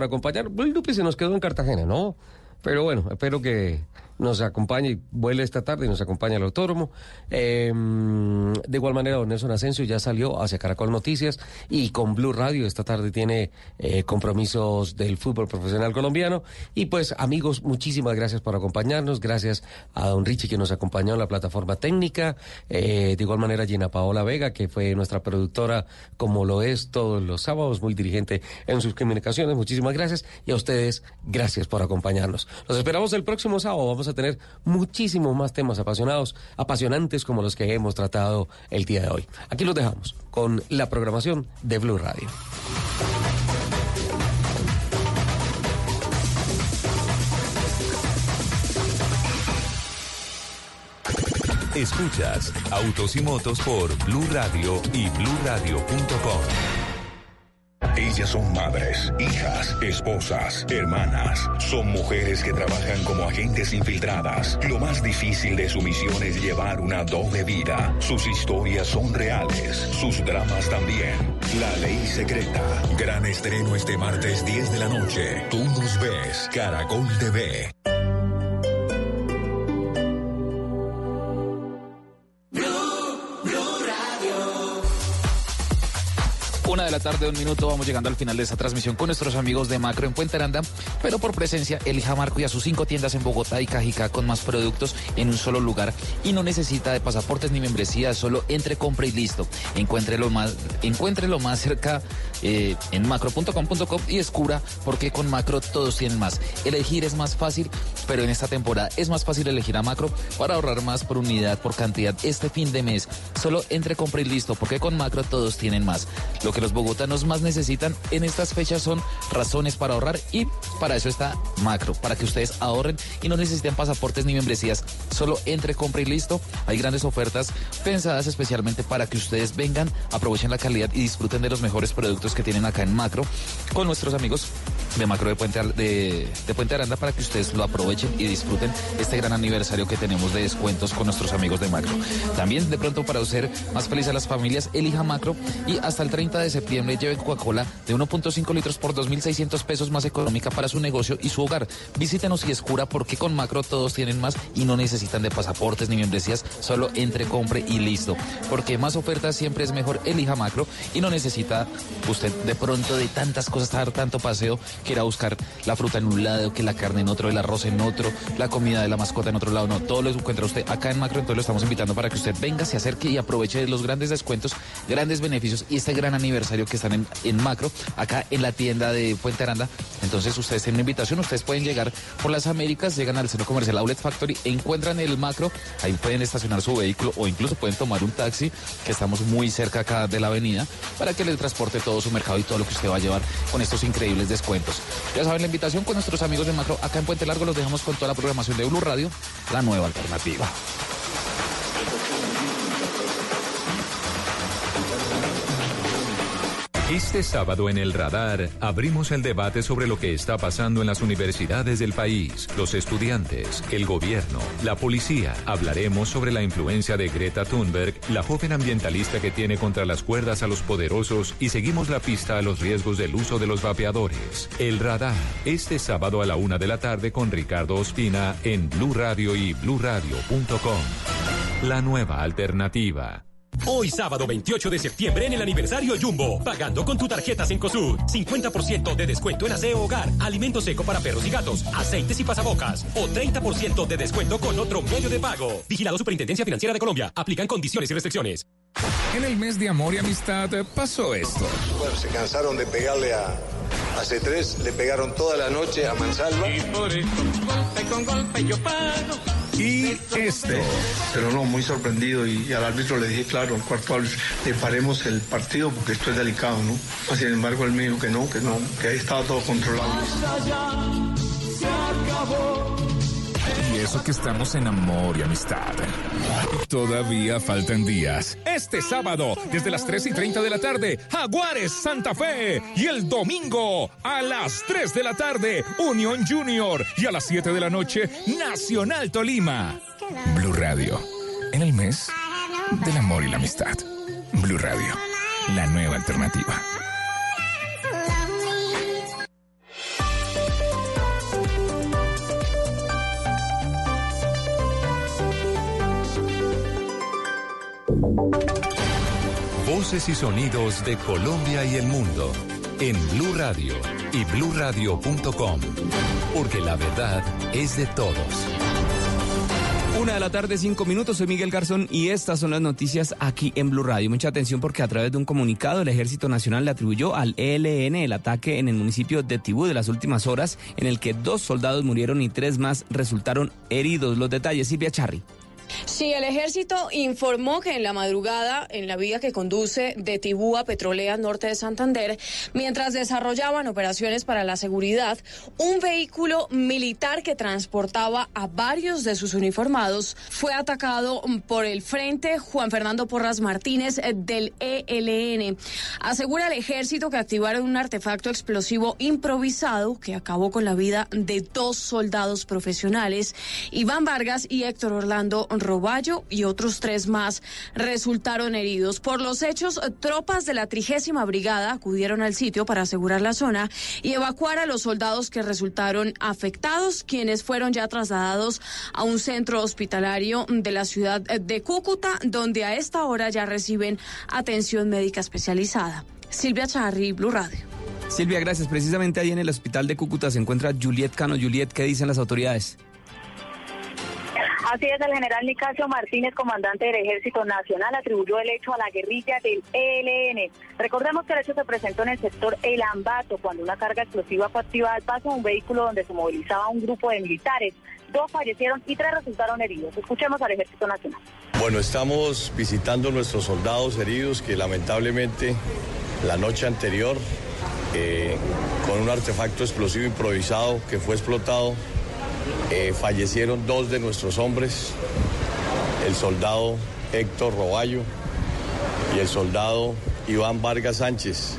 por acompañar. Lupi se nos quedó en Cartagena, ¿no? Pero bueno, espero que nos acompañe, vuele esta tarde y nos acompaña el autódromo. Eh, de igual manera, don Nelson Asensio ya salió hacia Caracol Noticias y con Blue Radio esta tarde tiene eh, compromisos del fútbol profesional colombiano. Y pues, amigos, muchísimas gracias por acompañarnos. Gracias a don Richie que nos acompañó en la plataforma técnica. Eh, de igual manera, Gina Paola Vega, que fue nuestra productora, como lo es todos los sábados, muy dirigente en sus comunicaciones. Muchísimas gracias. Y a ustedes, gracias por acompañarnos. Los esperamos el próximo sábado. Vamos a tener muchísimos más temas apasionados, apasionantes como los que hemos tratado el día de hoy. Aquí los dejamos con la programación de Blue Radio. Escuchas Autos y Motos por Blue Radio y bluradio.com. Ellas son madres, hijas, esposas, hermanas. Son mujeres que trabajan como agentes infiltradas. Lo más difícil de su misión es llevar una doble vida. Sus historias son reales, sus dramas también. La ley secreta. Gran estreno este martes 10 de la noche. Tú nos ves, Caracol TV. Una de la tarde, un minuto, vamos llegando al final de esta transmisión con nuestros amigos de Macro en Puente Aranda, pero por presencia, elija Marco y a sus cinco tiendas en Bogotá y Cajicá con más productos en un solo lugar y no necesita de pasaportes ni membresía, solo entre, compra y listo. Encuéntrelo más, encuéntrelo más cerca eh, en macro.com.com y descubra por qué con Macro todos tienen más. Elegir es más fácil, pero en esta temporada es más fácil elegir a Macro para ahorrar más por unidad, por cantidad este fin de mes. Solo entre, compra y listo, porque con Macro todos tienen más. Lo que los bogotanos más necesitan en estas fechas son razones para ahorrar y para eso está Macro, para que ustedes ahorren y no necesiten pasaportes ni membresías. Solo entre, compra y listo. Hay grandes ofertas pensadas especialmente para que ustedes vengan, aprovechen la calidad y disfruten de los mejores productos que tienen acá en Macro con nuestros amigos de Macro de Puente, de, Puente Aranda para que ustedes lo aprovechen y disfruten este gran aniversario que tenemos de descuentos con nuestros amigos de Macro. También de pronto para hacer más feliz a las familias, elija Macro y hasta el 30 de septiembre lleve Coca-Cola de 1.5 litros por 2.600 pesos más económica para su negocio y su hogar. Visítenos y escura porque con Macro todos tienen más y no necesitan de pasaportes ni membresías, solo entre, compre y listo. Porque más ofertas siempre es mejor, elija Macro y no necesita usted de pronto de tantas cosas, dar tanto paseo, que ir a buscar la fruta en un lado, que la carne en otro, el arroz en otro, la comida de la mascota en otro lado. No, todo lo encuentra usted acá en Macro, entonces lo estamos invitando para que usted venga, se acerque y aproveche los grandes descuentos, grandes beneficios y este gran aniversario que están en, en Macro, acá en la tienda de Puente Aranda. Entonces ustedes tienen una invitación, ustedes pueden llegar por las Américas, llegan al centro comercial Outlet Factory, encuentran el Macro, ahí pueden estacionar su vehículo o incluso pueden tomar un taxi, que estamos muy cerca acá de la avenida, para que les transporte todo su mercado y todo lo que usted va a llevar con estos increíbles descuentos. Ya saben, la invitación con nuestros amigos de Macro acá en Puente Largo, los dejamos con toda la programación de Blue Radio, la nueva alternativa. Este sábado en el radar abrimos el debate sobre lo que está pasando en las universidades del país, los estudiantes, el gobierno, la policía. Hablaremos sobre la influencia de Greta Thunberg, la joven ambientalista que tiene contra las cuerdas a los poderosos y seguimos la pista a los riesgos del uso de los vapeadores. El radar, este sábado a la una de la tarde con Ricardo Ospina en Blue Radio y bluradio.com. La nueva alternativa. Hoy sábado 28 de septiembre en el aniversario Jumbo, pagando con tu tarjeta Cencosud. 50% de descuento en aseo hogar, alimento seco para perros y gatos, aceites y pasabocas. O 30% de descuento con otro medio de pago. Vigilado Superintendencia Financiera de Colombia. Aplican condiciones y restricciones. En el mes de amor y amistad pasó esto. Bueno, se cansaron de pegarle a... Hace tres le pegaron toda la noche a Mansalva. Y por eso, golpe con golpe yo pago. Y esto. Pero no, muy sorprendido y, al árbitro le dije, claro, al cuarto árbitro, le paremos el partido porque esto es delicado, ¿no? Sin embargo, él me dijo que no, que no, que ahí estaba todo controlado. Y eso que estamos en amor y amistad. Todavía faltan días. Este sábado, desde las 3 y 30 de la tarde, Jaguares Santa Fe. Y el domingo, a las 3 de la tarde, Unión Junior. Y a las 7 de la noche, Nacional Tolima. Blue Radio, en el mes del amor y la amistad. Blue Radio, la nueva alternativa. Voces y sonidos de Colombia y el mundo en Blue Radio y bluradio.com, porque la verdad es de todos. Una de la tarde, cinco minutos. Soy Miguel Garzón y estas son las noticias aquí en Blue Radio. Mucha atención porque a través de un comunicado el Ejército Nacional le atribuyó al ELN el ataque en el municipio de Tibú de las últimas horas, en el que dos soldados murieron y tres más resultaron heridos. Los detalles, Silvia Charri. Sí, el ejército informó que en la madrugada, en la vía que conduce de Tibú a Petrolea, norte de Santander, mientras desarrollaban operaciones para la seguridad, un vehículo militar que transportaba a varios de sus uniformados fue atacado por el Frente Juan Fernando Porras Martínez eh, del ELN. Asegura el ejército que activaron un artefacto explosivo improvisado que acabó con la vida de dos soldados profesionales, Iván Vargas y Héctor Orlando Roballo y otros tres más resultaron heridos. Por los hechos, tropas de la trigésima brigada acudieron al sitio para asegurar la zona y evacuar a los soldados que resultaron afectados, quienes fueron ya trasladados a un centro hospitalario de la ciudad de Cúcuta, donde a esta hora ya reciben atención médica especializada. Silvia Charri, Blue Radio. Silvia, gracias. Precisamente ahí en el hospital de Cúcuta se encuentra Juliet Cano. Juliet, ¿qué dicen las autoridades? Así es, el general Nicasio Martínez, comandante del Ejército Nacional, atribuyó el hecho a la guerrilla del ELN. Recordemos que el hecho se presentó en el sector El Ambato, cuando una carga explosiva fue activada al paso de un vehículo donde se movilizaba un grupo de militares. Dos fallecieron y tres resultaron heridos. Escuchemos al Ejército Nacional. Bueno, estamos visitando nuestros soldados heridos que lamentablemente la noche anterior, eh, con un artefacto explosivo improvisado que fue explotado, eh, fallecieron dos de nuestros hombres, el soldado Héctor Roballo y el soldado Iván Vargas Sánchez,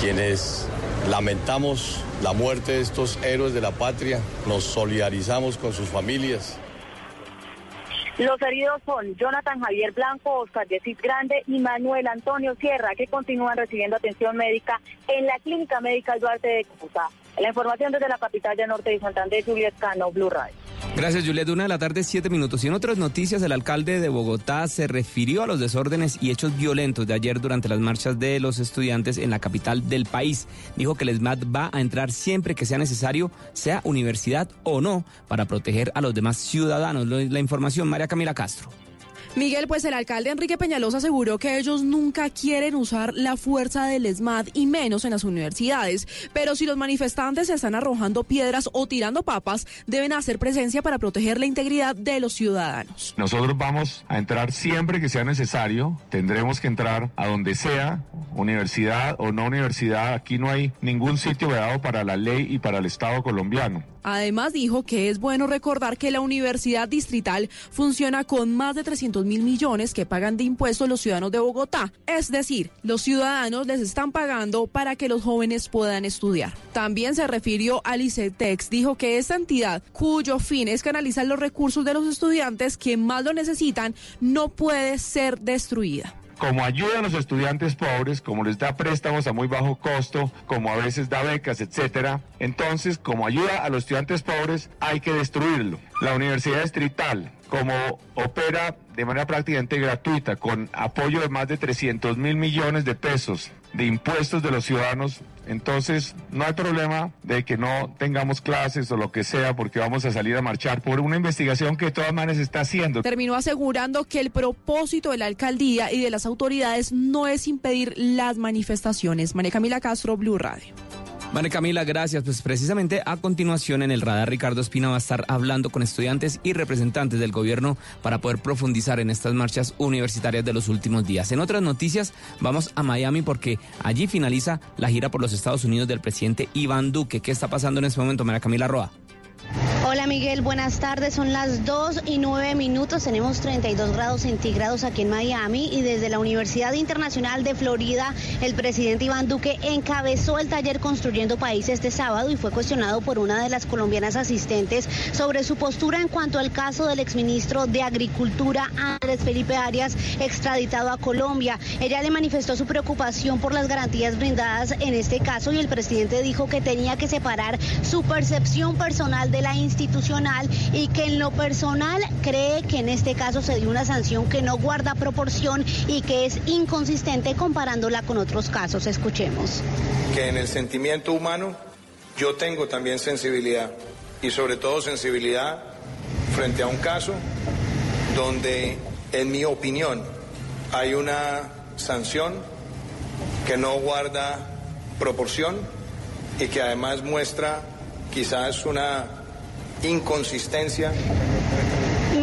quienes lamentamos la muerte de estos héroes de la patria, nos solidarizamos con sus familias. Los heridos son Jonathan Javier Blanco, Oscar Yesid Grande y Manuel Antonio Sierra, que continúan recibiendo atención médica en la Clínica Médica Duarte de Cúcuta. La información desde la capital Norte de Santander, Juliet Cano, Blue Radio. Gracias, Juliet. Una de la tarde, siete minutos. Y en otras noticias, el alcalde de Bogotá se refirió a los desórdenes y hechos violentos de ayer durante las marchas de los estudiantes en la capital del país. Dijo que el ESMAD va a entrar siempre que sea necesario, sea universidad o no, para proteger a los demás ciudadanos. La información, María Camila Castro. Miguel, pues el alcalde Enrique Peñalosa aseguró que ellos nunca quieren usar la fuerza del ESMAD y menos en las universidades. Pero si los manifestantes se están arrojando piedras o tirando papas, deben hacer presencia para proteger la integridad de los ciudadanos. Nosotros vamos a entrar siempre que sea necesario. Tendremos que entrar a donde sea, universidad o no universidad. Aquí no hay ningún sitio vedado para la ley y para el Estado colombiano. Además dijo que es bueno recordar que la Universidad Distrital funciona con más de 300 mil millones que pagan de impuestos los ciudadanos de Bogotá. Es decir, los ciudadanos les están pagando para que los jóvenes puedan estudiar. También se refirió al ICETEX. Dijo que esta entidad, cuyo fin es canalizar los recursos de los estudiantes que más lo necesitan, no puede ser destruida como ayuda a los estudiantes pobres, como les da préstamos a muy bajo costo, como a veces da becas, etcétera, entonces como ayuda a los estudiantes pobres hay que destruirlo. La Universidad Distrital, como opera de manera prácticamente gratuita, con apoyo de más de 300 mil millones de pesos de impuestos de los ciudadanos, entonces no hay problema de que no tengamos clases o lo que sea porque vamos a salir a marchar por una investigación que de todas maneras está haciendo. Terminó asegurando que el propósito de la alcaldía y de las autoridades no es impedir las manifestaciones. María Camila Castro, Blue Radio. María Camila, gracias. Pues precisamente a continuación en el radar Ricardo Espina va a estar hablando con estudiantes y representantes del gobierno para poder profundizar en estas marchas universitarias de los últimos días. En otras noticias, vamos a Miami porque allí finaliza la gira por los Estados Unidos del presidente Iván Duque. ¿Qué está pasando en este momento, María Camila Roa? Hola Miguel, buenas tardes. Son las 2 y 9 minutos. Tenemos 32 grados centígrados aquí en Miami y desde la Universidad Internacional de Florida, el presidente Iván Duque encabezó el taller Construyendo País este sábado y fue cuestionado por una de las colombianas asistentes sobre su postura en cuanto al caso del exministro de Agricultura, Andrés Felipe Arias, extraditado a Colombia. Ella le manifestó su preocupación por las garantías brindadas en este caso y el presidente dijo que tenía que separar su percepción personal de la institución institucional y que en lo personal cree que en este caso se dio una sanción que no guarda proporción y que es inconsistente comparándola con otros casos. Escuchemos. Que en el sentimiento humano yo tengo también sensibilidad y sobre todo sensibilidad frente a un caso donde, en mi opinión, hay una sanción que no guarda proporción y que además muestra quizás una inconsistencia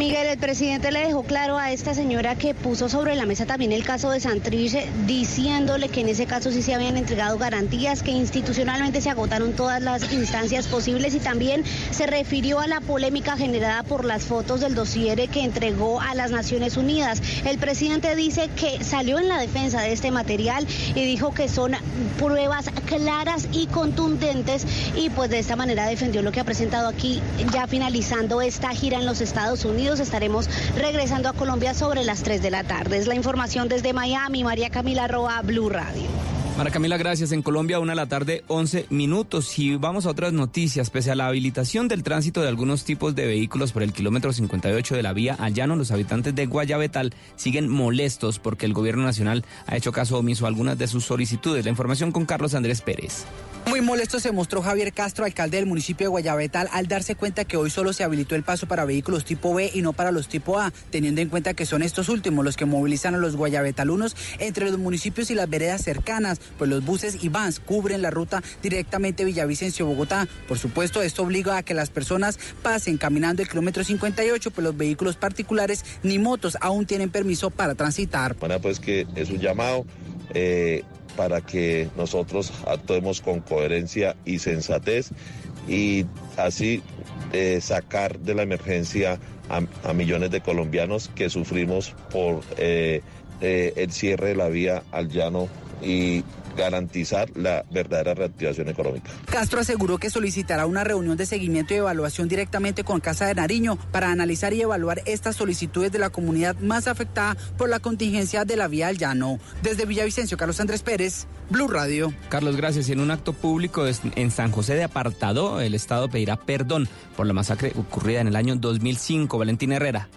Miguel, el presidente le dejó claro a esta señora que puso sobre la mesa también el caso de Santrice, diciéndole que en ese caso sí se habían entregado garantías, que institucionalmente se agotaron todas las instancias posibles. Y también se refirió a la polémica generada por las fotos del dossier que entregó a las Naciones Unidas. El presidente dice que salió en la defensa de este material y dijo que son pruebas claras y contundentes. Y pues de esta manera defendió lo que ha presentado aquí ya finalizando esta gira en los Estados Unidos estaremos regresando a Colombia sobre las 3 de la tarde. Es la información desde Miami, María Camila Roa, Blue Radio. Mara Camila, gracias. En Colombia, una de la tarde, 11 minutos. Y vamos a otras noticias. Pese a la habilitación del tránsito de algunos tipos de vehículos por el kilómetro 58 de la vía Allano, los habitantes de Guayabetal siguen molestos porque el gobierno nacional ha hecho caso omiso a algunas de sus solicitudes. La información con Carlos Andrés Pérez. Muy molesto se mostró Javier Castro, alcalde del municipio de Guayabetal, al darse cuenta que hoy solo se habilitó el paso para vehículos tipo B y no para los tipo A, teniendo en cuenta que son estos últimos los que movilizan a los guayabetalunos entre los municipios y las veredas cercanas, pues los buses y vans cubren la ruta directamente Villavicencio-Bogotá. Por supuesto, esto obliga a que las personas pasen caminando el kilómetro 58, pues los vehículos particulares ni motos aún tienen permiso para transitar. Bueno, pues que es un llamado. Eh, para que nosotros actuemos con coherencia y sensatez y así eh, sacar de la emergencia a, millones de colombianos que sufrimos por eh, eh, el cierre de la vía al llano y garantizar la verdadera reactivación económica. Castro aseguró que solicitará una reunión de seguimiento y evaluación directamente con Casa de Nariño para analizar y evaluar estas solicitudes de la comunidad más afectada por la contingencia de la vía al llano. Desde Villavicencio, Carlos Andrés Pérez, Blue Radio. Carlos, gracias. En un acto público en San José de Apartado, el Estado pedirá perdón por la masacre ocurrida en el año 2005. Valentín Herrera.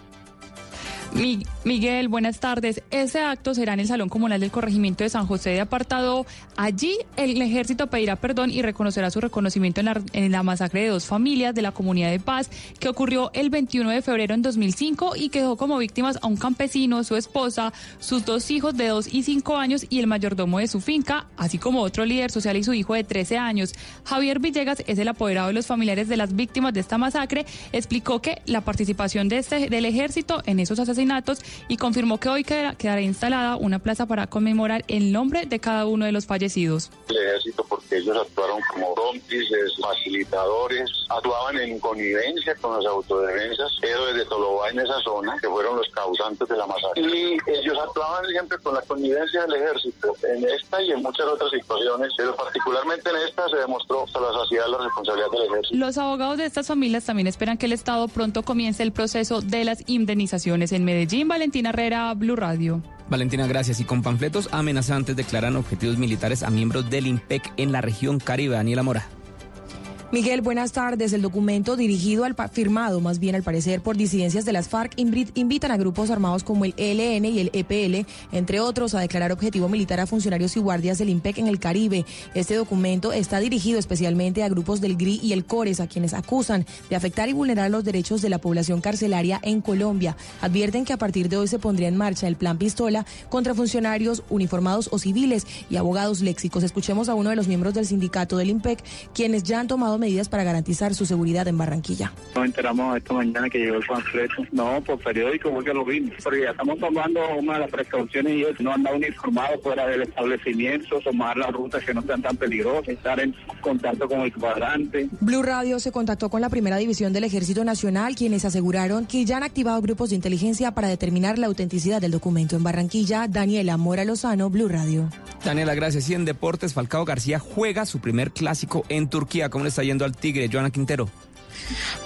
Miguel, buenas tardes. Ese acto será en el Salón Comunal del Corregimiento de San José de Apartado. Allí el ejército pedirá perdón y reconocerá su reconocimiento en la, masacre de dos familias de la comunidad de paz que ocurrió el 21 de febrero en 2005 y que dejó como víctimas a un campesino, su esposa, sus dos hijos de 2 y 5 años y el mayordomo de su finca, así como otro líder social y su hijo de 13 años. Javier Villegas es el apoderado de los familiares de las víctimas de esta masacre. Explicó que la participación de este, del ejército en esos asesinatos y confirmó que hoy quedará, instalada una plaza para conmemorar el nombre de cada uno de los fallecidos. El ejército, porque ellos actuaron como cómplices, facilitadores, actuaban en connivencia con las autodefensas, pero desde Tolobá en esa zona, que fueron los causantes de la masacre. Y ellos actuaban siempre con la connivencia del ejército, en esta y en muchas otras situaciones, pero particularmente en esta se demostró hasta la saciedad la responsabilidad del ejército. Los abogados de estas familias también esperan que el Estado pronto comience el proceso de las indemnizaciones en Medellín. Valentina Herrera, Blue Radio. Valentina, gracias. Y con panfletos amenazantes declaran objetivos militares a miembros del IMPEC en la región Caribe. Daniela Mora. Miguel, buenas tardes. El documento dirigido al firmado, más bien al parecer por disidencias de las FARC, invitan a grupos armados como el ELN y el EPL, entre otros, a declarar objetivo militar a funcionarios y guardias del IMPEC en el Caribe. Este documento está dirigido especialmente a grupos del GRI y el CORES, a quienes acusan de afectar y vulnerar los derechos de la población carcelaria en Colombia. Advierten que a partir de hoy se pondría en marcha el plan pistola contra funcionarios uniformados o civiles y abogados léxicos. Escuchemos a uno de los miembros del sindicato del IMPEC, quienes ya han tomado medidas para garantizar su seguridad en Barranquilla. Nos enteramos esta mañana que llegó el panfleto. No, por periódico fue que lo vimos. Porque ya estamos tomando una de las precauciones y es no andar uniformado fuera del establecimiento, tomar las rutas que no sean tan peligrosas, estar en contacto con el cuadrante. Blue Radio se contactó con la primera división del Ejército Nacional, quienes aseguraron que ya han activado grupos de inteligencia para determinar la autenticidad del documento. En Barranquilla, Daniela Mora Lozano, Blue Radio. Daniela, gracias. Y en deportes, Falcao García juega su primer clásico en Turquía. ¿Cómo le está yendo al Tigre, Joana Quintero?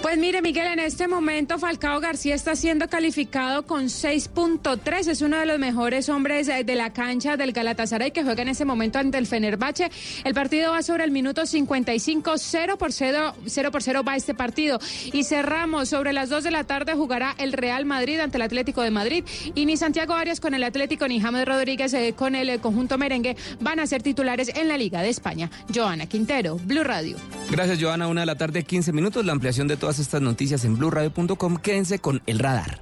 Pues mire, Miguel, en este momento Falcao García está siendo calificado con 6.3. Es uno de los mejores hombres eh, de la cancha del Galatasaray que juega en ese momento ante el Fenerbahce. El partido va sobre el minuto 55, 0 por 0, 0 por 0 va este partido. Y cerramos sobre las 2 de la tarde jugará el Real Madrid ante el Atlético de Madrid y ni Santiago Arias con el Atlético ni James Rodríguez eh, con el eh, conjunto merengue van a ser titulares en la Liga de España. Joana Quintero, Blue Radio. Gracias, Joana. Una de la tarde, 15 minutos. La ampliación de todas estas noticias en blueradio.com. Quédense con el radar.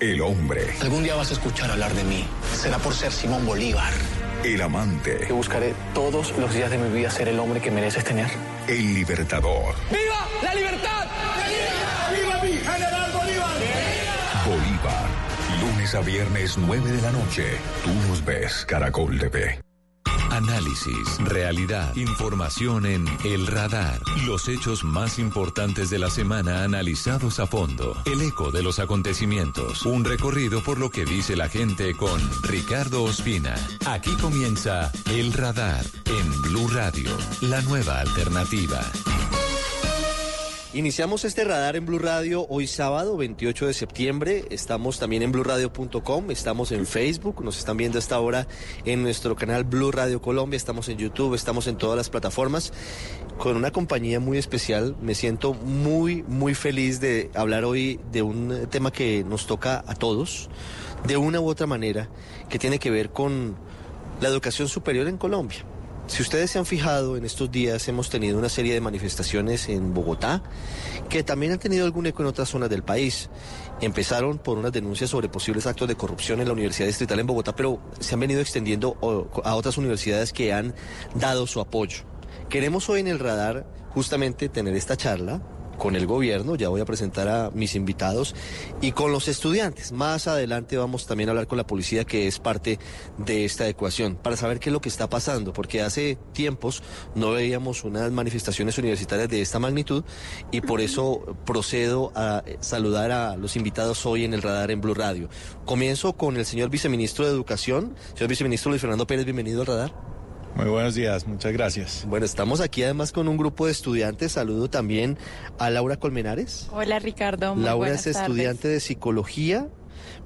El hombre. Algún día vas a escuchar hablar de mí. Será por ser Simón Bolívar. El amante. Te buscaré todos los días de mi vida ser el hombre que mereces tener. El libertador. ¡Viva la libertad! ¡Viva, mi general Bolívar! Bolívar. Lunes a viernes, 9 de la noche. Tú nos ves, Caracol TV. Análisis, realidad, información en El Radar. Los hechos más importantes de la semana analizados a fondo. El eco de los acontecimientos. Un recorrido por lo que dice la gente con Ricardo Ospina. Aquí comienza El Radar en Blue Radio, la nueva alternativa. Iniciamos este radar en Blue Radio hoy sábado 28 de septiembre. Estamos también en bluradio.com, estamos en Facebook, nos están viendo a esta hora en nuestro canal Blue Radio Colombia, estamos en YouTube, estamos en todas las plataformas con una compañía muy especial. Me siento muy, muy feliz de hablar hoy de un tema que nos toca a todos, de una u otra manera, que tiene que ver con la educación superior en Colombia. Si ustedes se han fijado, en estos días hemos tenido una serie de manifestaciones en Bogotá que también han tenido algún eco en otras zonas del país. Empezaron por unas denuncias sobre posibles actos de corrupción en la Universidad Distrital en Bogotá, pero se han venido extendiendo a otras universidades que han dado su apoyo. Queremos hoy en el radar justamente tener esta charla con el gobierno, ya voy a presentar a mis invitados, y con los estudiantes. Más adelante vamos también a hablar con la policía, que es parte de esta ecuación, para saber qué es lo que está pasando, porque hace tiempos no veíamos unas manifestaciones universitarias de esta magnitud, y por eso procedo a saludar a los invitados hoy en el radar en Blue Radio. Comienzo con el señor viceministro de Educación, señor viceministro Luis Fernando Pérez, bienvenido al radar. Muy buenos días, muchas gracias. Bueno, estamos aquí además con un grupo de estudiantes. Saludo también a Laura Colmenares. Hola Ricardo. Muy Laura buenas es estudiante de psicología,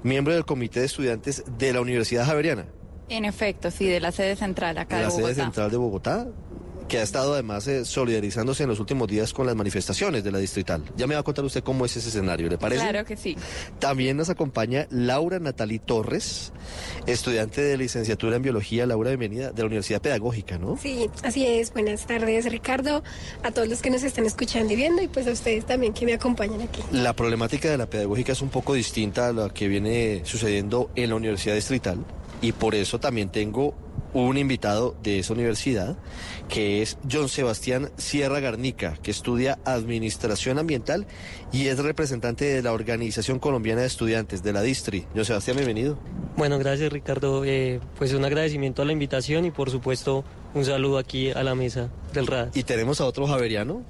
miembro del comité de estudiantes de la Universidad Javeriana. En efecto, sí, de la sede central acá de de, la Bogotá. sede central de Bogotá, que ha estado además eh, solidarizándose en los últimos días con las manifestaciones de la distrital. Ya me va a contar usted cómo es ese escenario, ¿le parece? Claro que sí. También nos acompaña Laura Natalí Torres, estudiante de licenciatura en biología, Laura, bienvenida, de la Universidad Pedagógica, ¿no? Sí, así es. Buenas tardes, Ricardo, a todos los que nos están escuchando y viendo y pues a ustedes también que me acompañan aquí. La problemática de la pedagógica es un poco distinta a la que viene sucediendo en la Universidad Distrital y por eso también tengo un invitado de esa universidad que es John Sebastián Sierra Garnica, que estudia Administración Ambiental y es representante de la Organización Colombiana de Estudiantes de la Distri. John Sebastián, bienvenido. Bueno, gracias Ricardo. Eh, pues un agradecimiento a la invitación y por supuesto un saludo aquí a la mesa del radar. Y tenemos a otro javeriano,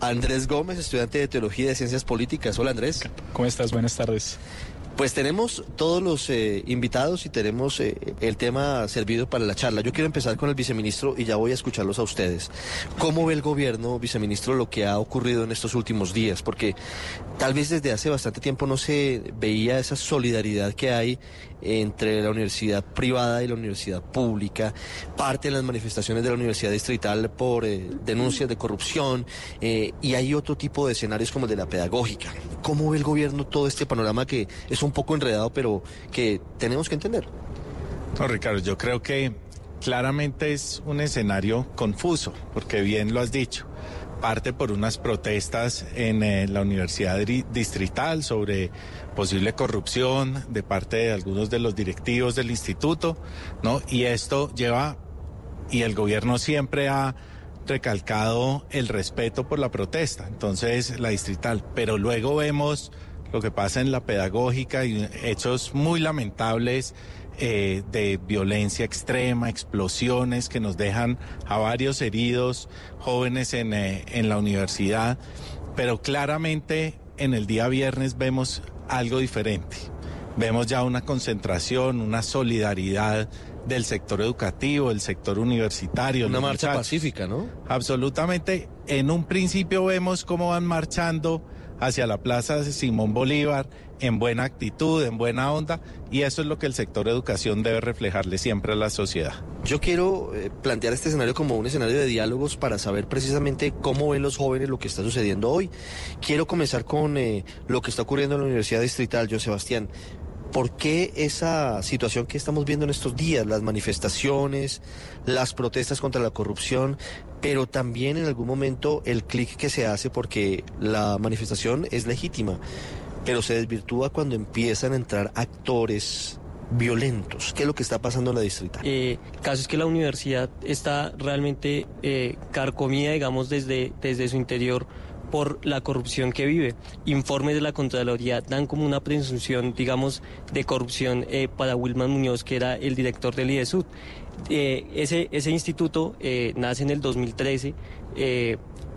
Andrés Gómez, estudiante de Teología y de Ciencias Políticas. Hola Andrés. ¿Cómo estás? Buenas tardes. Pues tenemos todos los eh, invitados y tenemos eh, el tema servido para la charla. Yo quiero empezar con el viceministro y ya voy a escucharlos a ustedes. ¿Cómo ve el gobierno, viceministro, lo que ha ocurrido en estos últimos días? Porque tal vez desde hace bastante tiempo no se veía esa solidaridad que hay entre la universidad privada y la universidad pública, parte de las manifestaciones de la universidad distrital por eh, denuncias de corrupción eh, y hay otro tipo de escenarios como el de la pedagógica. ¿Cómo ve el gobierno todo este panorama que es un poco enredado pero que tenemos que entender? No, Ricardo, yo creo que claramente es un escenario confuso, porque bien lo has dicho. Parte por unas protestas en eh, la Universidad Distrital sobre posible corrupción de parte de algunos de los directivos del instituto, ¿no? Y esto lleva, y el gobierno siempre ha recalcado el respeto por la protesta, entonces la distrital, pero luego vemos lo que pasa en la pedagógica y hechos muy lamentables eh, de violencia extrema, explosiones que nos dejan a varios heridos, jóvenes en, eh, en la universidad, pero claramente en el día viernes vemos algo diferente. Vemos ya una concentración, una solidaridad del sector educativo, del sector universitario. Una marcha pacífica, ¿no? Absolutamente. En un principio vemos cómo van marchando hacia la Plaza Simón Bolívar en buena actitud, en buena onda, y eso es lo que el sector educación debe reflejarle siempre a la sociedad. Yo quiero eh, plantear este escenario como un escenario de diálogos para saber precisamente cómo ven los jóvenes lo que está sucediendo hoy. Quiero comenzar con eh, lo que está ocurriendo en la Universidad Distrital, yo Sebastián. ¿Por qué esa situación que estamos viendo en estos días, las manifestaciones, las protestas contra la corrupción, pero también en algún momento el clic que se hace porque la manifestación es legítima, pero se desvirtúa cuando empiezan a entrar actores violentos. ¿Qué es lo que está pasando en la distrital? Eh, caso es que la universidad está realmente eh, carcomida, digamos, desde, desde su interior por la corrupción que vive. Informes de la Contraloría dan como una presunción, digamos, de corrupción eh, para Wilman Muñoz, que era el director del IDESUD. Eh, ese, ese instituto eh, nace en el 2013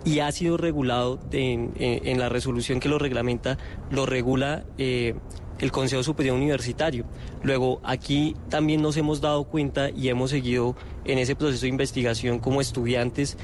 y ha sido regulado en, en, la resolución que lo reglamenta, lo regula el Consejo Superior Universitario. Luego, aquí también nos hemos dado cuenta y hemos seguido en ese proceso de investigación como estudiantes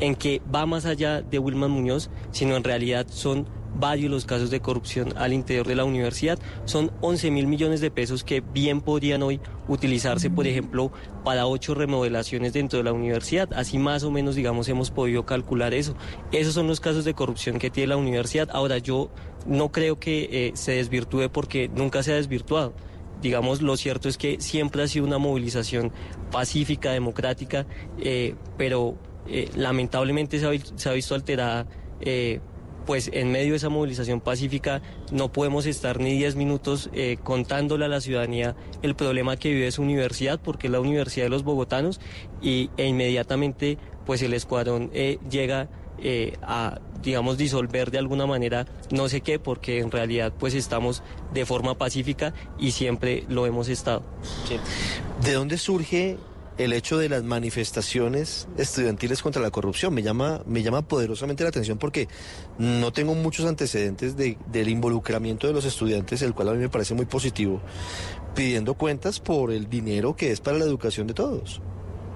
en que va más allá de Wilman Muñoz, sino en realidad son varios los casos de corrupción al interior de la universidad. Son 11 mil millones de pesos que bien podrían hoy utilizarse, por ejemplo, para ocho remodelaciones dentro de la universidad. Así más o menos, digamos, hemos podido calcular eso. Esos son los casos de corrupción que tiene la universidad. Ahora, yo no creo que eh, se desvirtúe porque nunca se ha desvirtuado digamos, lo cierto es que siempre ha sido una movilización pacífica, democrática, eh, pero eh, lamentablemente se ha, visto alterada. Eh, pues en medio de esa movilización pacífica no podemos estar ni 10 minutos eh, contándole a la ciudadanía el problema que vive su universidad, porque es la universidad de los bogotanos, y, e inmediatamente pues el escuadrón llega a, digamos, disolver de alguna manera no sé qué, porque en realidad pues estamos de forma pacífica y siempre lo hemos estado. ¿De dónde surge el hecho de las manifestaciones estudiantiles contra la corrupción. Me llama, me llama poderosamente la atención porque no tengo muchos antecedentes del involucramiento de los estudiantes, el cual a mí me parece muy positivo, pidiendo cuentas por el dinero que es para la educación de todos.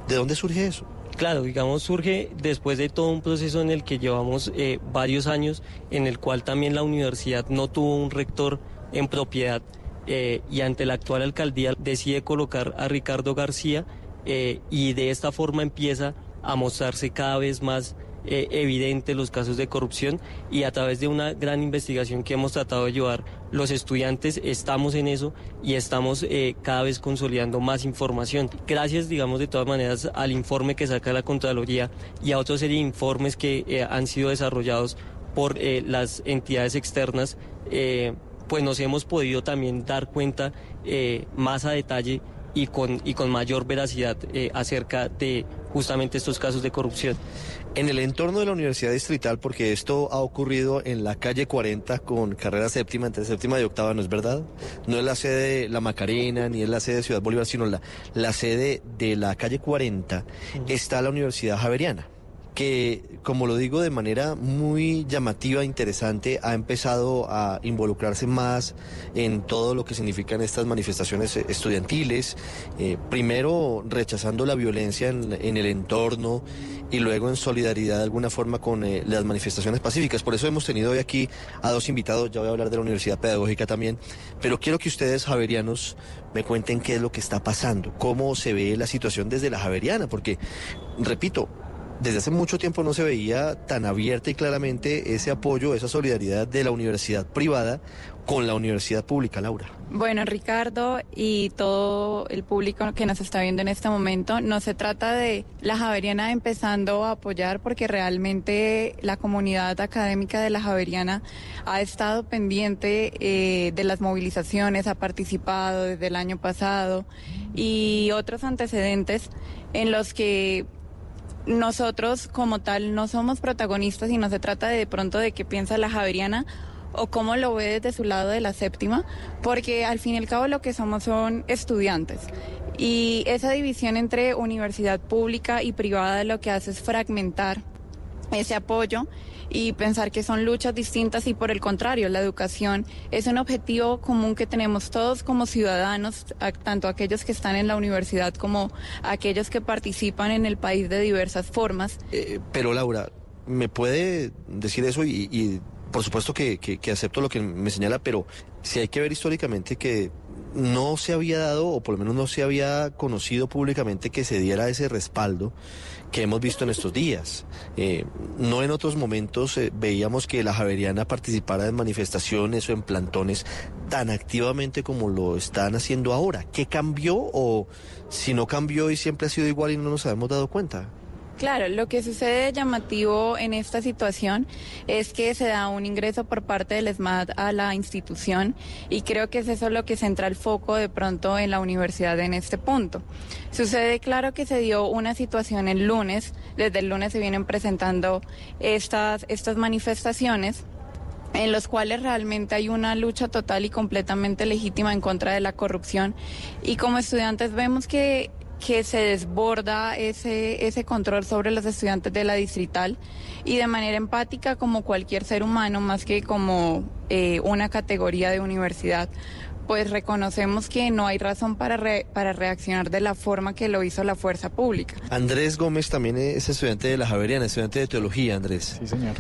¿De dónde surge eso? Claro, digamos, surge después de todo un proceso en el que llevamos eh, varios años, en el cual también la universidad no tuvo un rector en propiedad eh, y ante la actual alcaldía decide colocar a Ricardo García eh, y de esta forma empieza a mostrarse cada vez más eh, evidente los casos de corrupción y a través de una gran investigación que hemos tratado de llevar los estudiantes estamos en eso y estamos eh, cada vez consolidando más información. Gracias, digamos, de todas maneras al informe que saca la Contraloría y a otra serie de informes que han sido desarrollados por las entidades externas, pues nos hemos podido también dar cuenta más a detalle y con, y con mayor veracidad eh, acerca de justamente estos casos de corrupción. En el entorno de la Universidad Distrital, porque esto ha ocurrido en la calle 40 con carrera séptima, entre séptima y octava, ¿no es verdad? No es la sede de La Macarena, ni es la sede de Ciudad Bolívar, sino la, la sede de la calle 40, está la Universidad Javeriana que, como lo digo de manera muy llamativa, interesante, ha empezado a involucrarse más en todo lo que significan estas manifestaciones estudiantiles, eh, primero rechazando la violencia en, el entorno y luego en solidaridad de alguna forma con eh, las manifestaciones pacíficas. Por eso hemos tenido hoy aquí a dos invitados, ya voy a hablar de la Universidad Pedagógica también, pero quiero que ustedes, javerianos, me cuenten qué es lo que está pasando, cómo se ve la situación desde la Javeriana, porque, repito, desde hace mucho tiempo no se veía tan abierta y claramente ese apoyo, esa solidaridad de la universidad privada con la universidad pública, Laura. Bueno, Ricardo y todo el público que nos está viendo en este momento, no se trata de la Javeriana empezando a apoyar porque realmente la comunidad académica de la Javeriana ha estado pendiente eh, de las movilizaciones, ha participado desde el año pasado y otros antecedentes en los que nosotros como tal no somos protagonistas y no se trata de, de pronto de qué piensa la Javeriana o cómo lo ve desde su lado de la séptima, porque al fin y al cabo lo que somos son estudiantes. Y esa división entre universidad pública y privada lo que hace es fragmentar ese apoyo y pensar que son luchas distintas y por el contrario, la educación es un objetivo común que tenemos todos como ciudadanos, tanto aquellos que están en la universidad como aquellos que participan en el país de diversas formas. Eh, pero Laura, ¿me puede decir eso y, y por supuesto que, que, que, acepto lo que me señala, pero si hay que ver históricamente que no se había dado, o por lo menos no se había conocido públicamente que se diera ese respaldo que hemos visto en estos días. Eh, no en otros momentos eh, veíamos que la Javeriana participara en manifestaciones o en plantones tan activamente como lo están haciendo ahora. ¿Qué cambió o si no cambió y siempre ha sido igual y no nos habíamos dado cuenta? Claro, lo que sucede llamativo en esta situación es que se da un ingreso por parte del ESMAD a la institución y creo que es eso lo que centra el foco de pronto en la universidad en este punto. Sucede claro que se dio una situación el lunes, desde el lunes se vienen presentando estas, estas manifestaciones en los cuales realmente hay una lucha total y completamente legítima en contra de la corrupción y como estudiantes vemos que que se desborda ese, ese control sobre los estudiantes de la distrital y de manera empática como cualquier ser humano, más que como eh, una categoría de universidad, pues reconocemos que no hay razón para, para reaccionar de la forma que lo hizo la fuerza pública. Andrés Gómez también es estudiante de la Javeriana, estudiante de teología, Andrés. Sí, señor.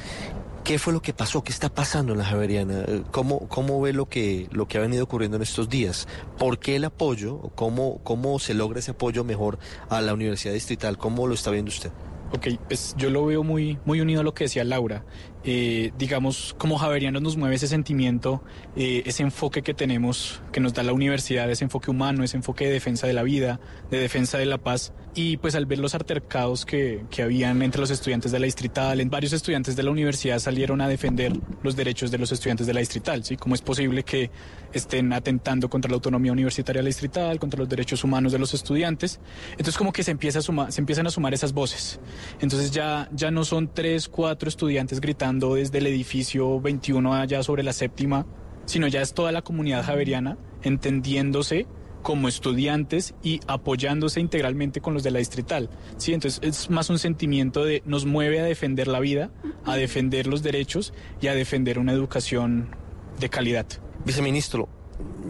¿Qué fue lo que pasó? ¿Qué está pasando en la Javeriana? ¿Cómo, cómo ve lo que, lo que ha venido ocurriendo en estos días? ¿Por qué el apoyo? ¿Cómo, ¿Cómo se logra ese apoyo mejor a la Universidad Distrital? ¿Cómo lo está viendo usted? Ok, pues yo lo veo muy, muy unido a lo que decía Laura. Eh, digamos, como javerianos nos mueve ese sentimiento, eh, ese enfoque que tenemos, que nos da la universidad, ese enfoque humano, ese enfoque de defensa de la vida, de defensa de la paz. Y pues al ver los altercados que, que habían entre los estudiantes de la distrital, varios estudiantes de la universidad salieron a defender los derechos de los estudiantes de la distrital, ¿sí? ¿Cómo es posible que estén atentando contra la autonomía universitaria de la distrital, contra los derechos humanos de los estudiantes? Entonces como que se, empieza a sumar, se empiezan a sumar esas voces. Entonces ya, ya no son tres, cuatro estudiantes gritando desde el edificio 21 allá sobre la séptima, sino ya es toda la comunidad javeriana entendiéndose como estudiantes y apoyándose integralmente con los de la distrital. Sí, entonces es más un sentimiento de nos mueve a defender la vida, a defender los derechos y a defender una educación de calidad. Viceministro,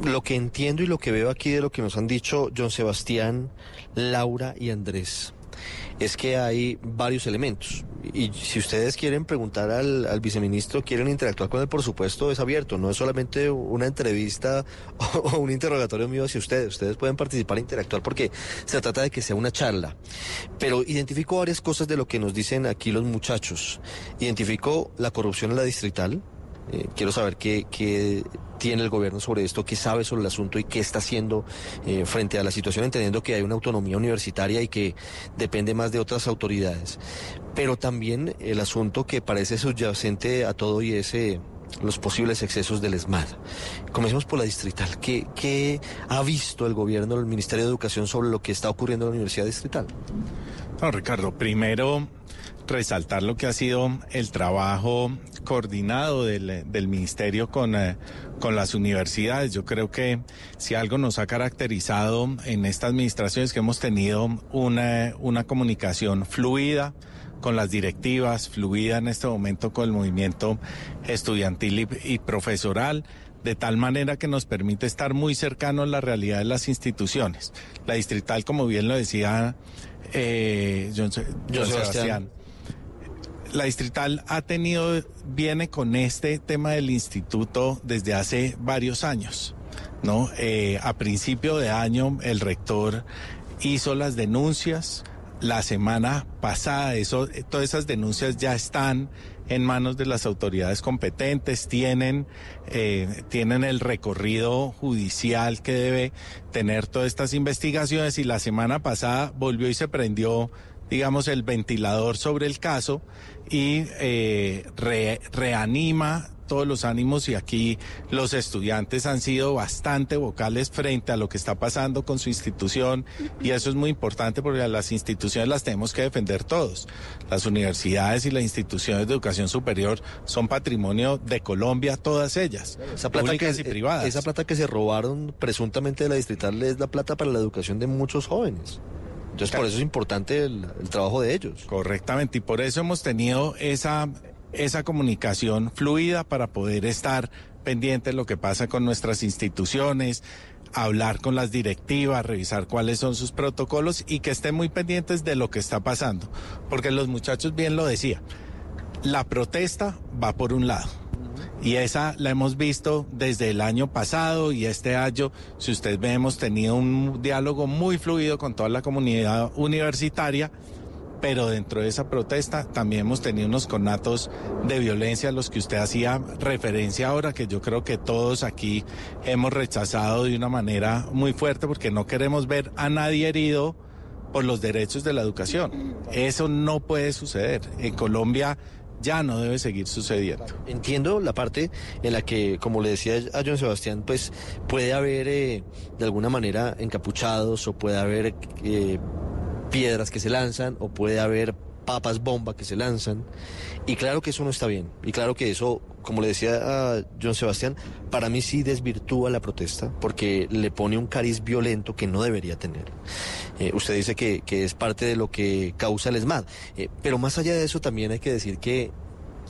lo que entiendo y lo que veo aquí de lo que nos han dicho John Sebastián, Laura y Andrés es que hay varios elementos. Y si ustedes quieren preguntar al, viceministro, quieren interactuar con él, por supuesto, es abierto. No es solamente una entrevista o, o, un interrogatorio mío hacia ustedes. Ustedes pueden participar e interactuar porque se trata de que sea una charla. Pero identifico varias cosas de lo que nos dicen aquí los muchachos. Identifico la corrupción en la distrital. Eh, quiero saber qué, qué, tiene el gobierno sobre esto, qué sabe sobre el asunto y qué está haciendo eh, frente a la situación, entendiendo que hay una autonomía universitaria y que depende más de otras autoridades. Pero también el asunto que parece subyacente a todo y ese los posibles excesos del ESMAD. Comencemos por la distrital. ¿Qué, ¿Qué, ha visto el gobierno, el Ministerio de Educación sobre lo que está ocurriendo en la Universidad Distrital? No, Ricardo, primero resaltar lo que ha sido el trabajo coordinado del, del ministerio con, eh, con las universidades. Yo creo que si algo nos ha caracterizado en esta administración es que hemos tenido una, una comunicación fluida con las directivas, fluida en este momento con el movimiento estudiantil y, y profesoral de tal manera que nos permite estar muy cercanos a la realidad de las instituciones. La distrital, como bien lo decía eh, John, John, Sebastián la distrital ha tenido, viene con este tema del instituto desde hace varios años, ¿no? Eh, a principio de año el rector hizo las denuncias. La semana pasada, eso, todas esas denuncias ya están en manos de las autoridades competentes, tienen, eh, tienen el recorrido judicial que debe tener todas estas investigaciones y la semana pasada volvió y se prendió digamos, el ventilador sobre el caso y eh, re, reanima todos los ánimos y aquí los estudiantes han sido bastante vocales frente a lo que está pasando con su institución y eso es muy importante porque las instituciones las tenemos que defender todos. Las universidades y las instituciones de educación superior son patrimonio de Colombia, todas ellas, esa plata públicas que, y privadas. Esa plata que se robaron presuntamente de la distrital es la plata para la educación de muchos jóvenes. Entonces, por eso es importante el, el, trabajo de ellos. Correctamente, y por eso hemos tenido esa, esa comunicación fluida para poder estar pendientes de lo que pasa con nuestras instituciones, hablar con las directivas, revisar cuáles son sus protocolos y que estén muy pendientes de lo que está pasando. Porque los muchachos bien lo decía, la protesta va por un lado y esa la hemos visto desde el año pasado y este año, si usted ve, hemos tenido un diálogo muy fluido con toda la comunidad universitaria, pero dentro de esa protesta también hemos tenido unos conatos de violencia a los que usted hacía referencia ahora, que yo creo que todos aquí hemos rechazado de una manera muy fuerte porque no queremos ver a nadie herido por los derechos de la educación. Eso no puede suceder. En Colombia ya no debe seguir sucediendo. Entiendo la parte en la que, como le decía a John Sebastián, pues puede haber eh, de alguna manera encapuchados o puede haber eh, piedras que se lanzan o puede haber papas bomba que se lanzan. Y claro que eso no está bien. Y claro que eso, como le decía a John Sebastián, para mí sí desvirtúa la protesta porque le pone un cariz violento que no debería tener. Eh, usted dice que, que, es parte de lo que causa el ESMAD. Eh, pero más allá de eso también hay que decir que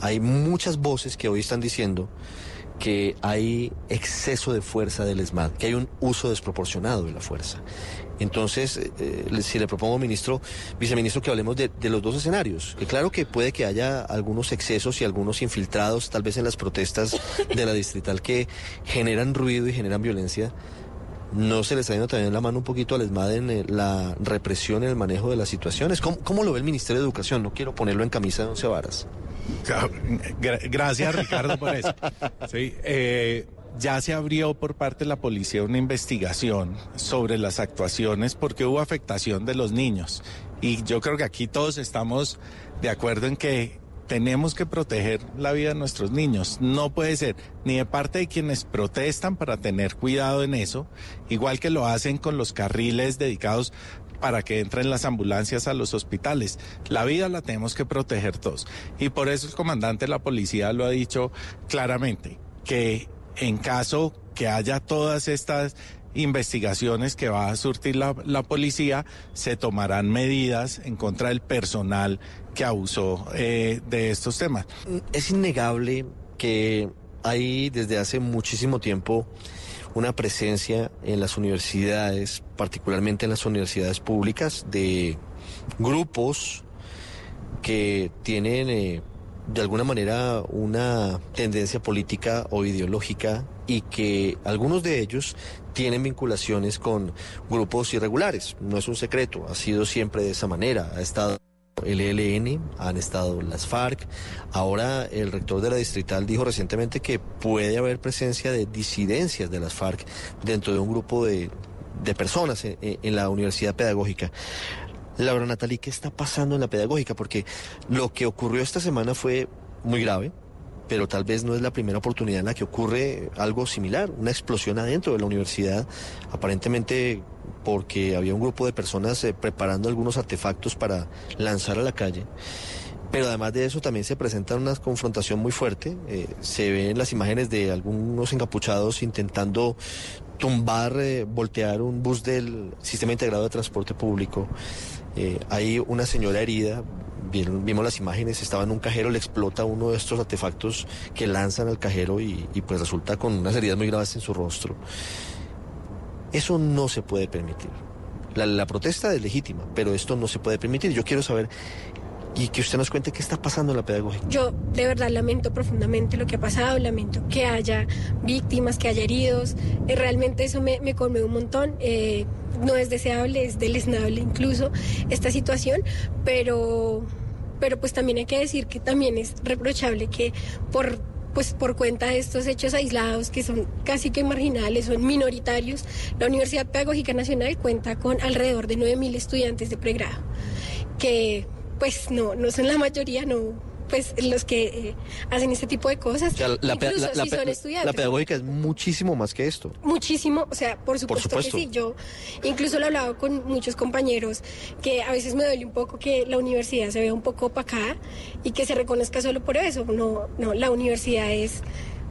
hay muchas voces que hoy están diciendo que hay exceso de fuerza del ESMAD, que hay un uso desproporcionado de la fuerza. Entonces, eh, si le propongo, ministro, viceministro, que hablemos de, los dos escenarios. Que claro que puede que haya algunos excesos y algunos infiltrados, tal vez en las protestas de la distrital, que generan ruido y generan violencia. ¿No se le está yendo también la mano un poquito al ESMAD en eh, la represión y el manejo de las situaciones? ¿Cómo, ¿Cómo, lo ve el Ministerio de Educación? No quiero ponerlo en camisa de once varas. Gracias, Ricardo, por eso. Sí, eh, ya se abrió por parte de la policía una investigación sobre las actuaciones porque hubo afectación de los niños. Y yo creo que aquí todos estamos de acuerdo en que tenemos que proteger la vida de nuestros niños. No puede ser ni de parte de quienes protestan para tener cuidado en eso, igual que lo hacen con los carriles dedicados para que entren las ambulancias a los hospitales. La vida la tenemos que proteger todos. Y por eso el comandante de la policía lo ha dicho claramente, que en caso que haya todas estas investigaciones que va a surtir la, policía, se tomarán medidas en contra del personal que abusó eh, de estos temas. Es innegable que hay desde hace muchísimo tiempo una presencia en las universidades, particularmente en las universidades públicas, de grupos que tienen eh, de alguna manera una tendencia política o ideológica y que algunos de ellos tienen vinculaciones con grupos irregulares. No es un secreto, ha sido siempre de esa manera, ha estado el ELN, han estado las FARC. Ahora el rector de la distrital dijo recientemente que puede haber presencia de disidencias de las FARC dentro de un grupo de, de personas en, en, la universidad pedagógica. Laura Natalí, ¿qué está pasando en la pedagógica? Porque lo que ocurrió esta semana fue muy grave, pero tal vez no es la primera oportunidad en la que ocurre algo similar, una explosión adentro de la universidad, aparentemente porque había un grupo de personas eh, preparando algunos artefactos para lanzar a la calle. Pero además de eso también se presenta una confrontación muy fuerte. Eh, se ven las imágenes de algunos encapuchados intentando tumbar, eh, voltear un bus del sistema integrado de transporte público. Eh, hay una señora herida, vimos las imágenes, estaba en un cajero, le explota uno de estos artefactos que lanzan al cajero y, pues resulta con unas heridas muy graves en su rostro. Eso no se puede permitir. La, protesta es legítima, pero esto no se puede permitir. Yo quiero saber y que usted nos cuente qué está pasando en la pedagogía. Yo de verdad lamento profundamente lo que ha pasado, lamento que haya víctimas, que haya heridos. Eh, realmente eso me, me conmueve un montón. Eh, no es deseable, es deleznable incluso esta situación, pero, pero pues también hay que decir que también es reprochable que por pues por cuenta de estos hechos aislados que son casi que marginales, son minoritarios, la Universidad Pedagógica Nacional cuenta con alrededor de 9.000 estudiantes de pregrado, que pues no, no son la mayoría, no, pues los que eh, hacen este tipo de cosas. la, Incluso la- si la- son estudiantes. la pedagógica es muchísimo más que esto. Muchísimo, o sea, por supuesto, supuesto. que sí. Yo incluso lo he hablado con muchos compañeros que a veces me duele un poco que la universidad se vea un poco opacada y que se reconozca solo por eso. No, no, la universidad es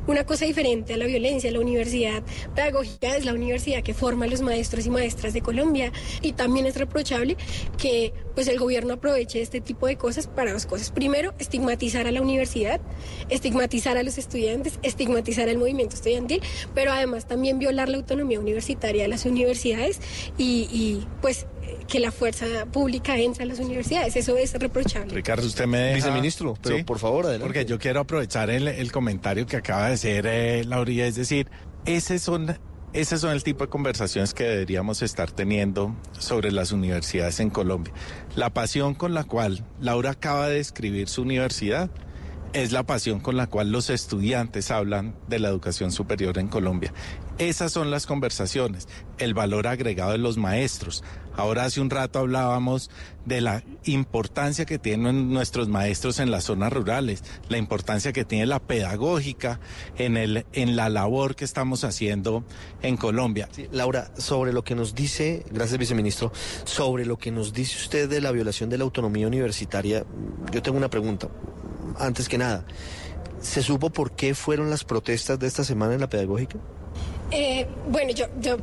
una cosa diferente a la violencia. La universidad pedagógica es la universidad que forma a los maestros y maestras de Colombia y también es reprochable que pues el gobierno aproveche este tipo de cosas para dos cosas. Primero, estigmatizar a la universidad, estigmatizar a los estudiantes, estigmatizar al movimiento estudiantil, pero además también violar la autonomía universitaria de las universidades y, y, pues que la fuerza pública entre a las universidades. Eso es reprochable. Ricardo, usted me deja... Viceministro, pero por favor, adelante. Porque yo quiero aprovechar el, el comentario que acaba de hacer eh, Lauría, es decir, ese son, ese son el tipo de conversaciones que deberíamos estar teniendo sobre las universidades en Colombia. La pasión con la cual Laura acaba de describir su universidad es la pasión con la cual los estudiantes hablan de la educación superior en Colombia. Esas son las conversaciones, el valor agregado de los maestros. Ahora hace un rato hablábamos de la importancia que tienen nuestros maestros en las zonas rurales, la importancia que tiene la pedagógica en, el, en la labor que estamos haciendo en Colombia. Laura, sobre lo que nos dice, gracias viceministro, sobre lo que nos dice usted de la violación de la autonomía universitaria, yo tengo una pregunta. Antes que nada, ¿se supo por qué fueron las protestas de esta semana en la pedagógica? Eh, bueno, yo, yo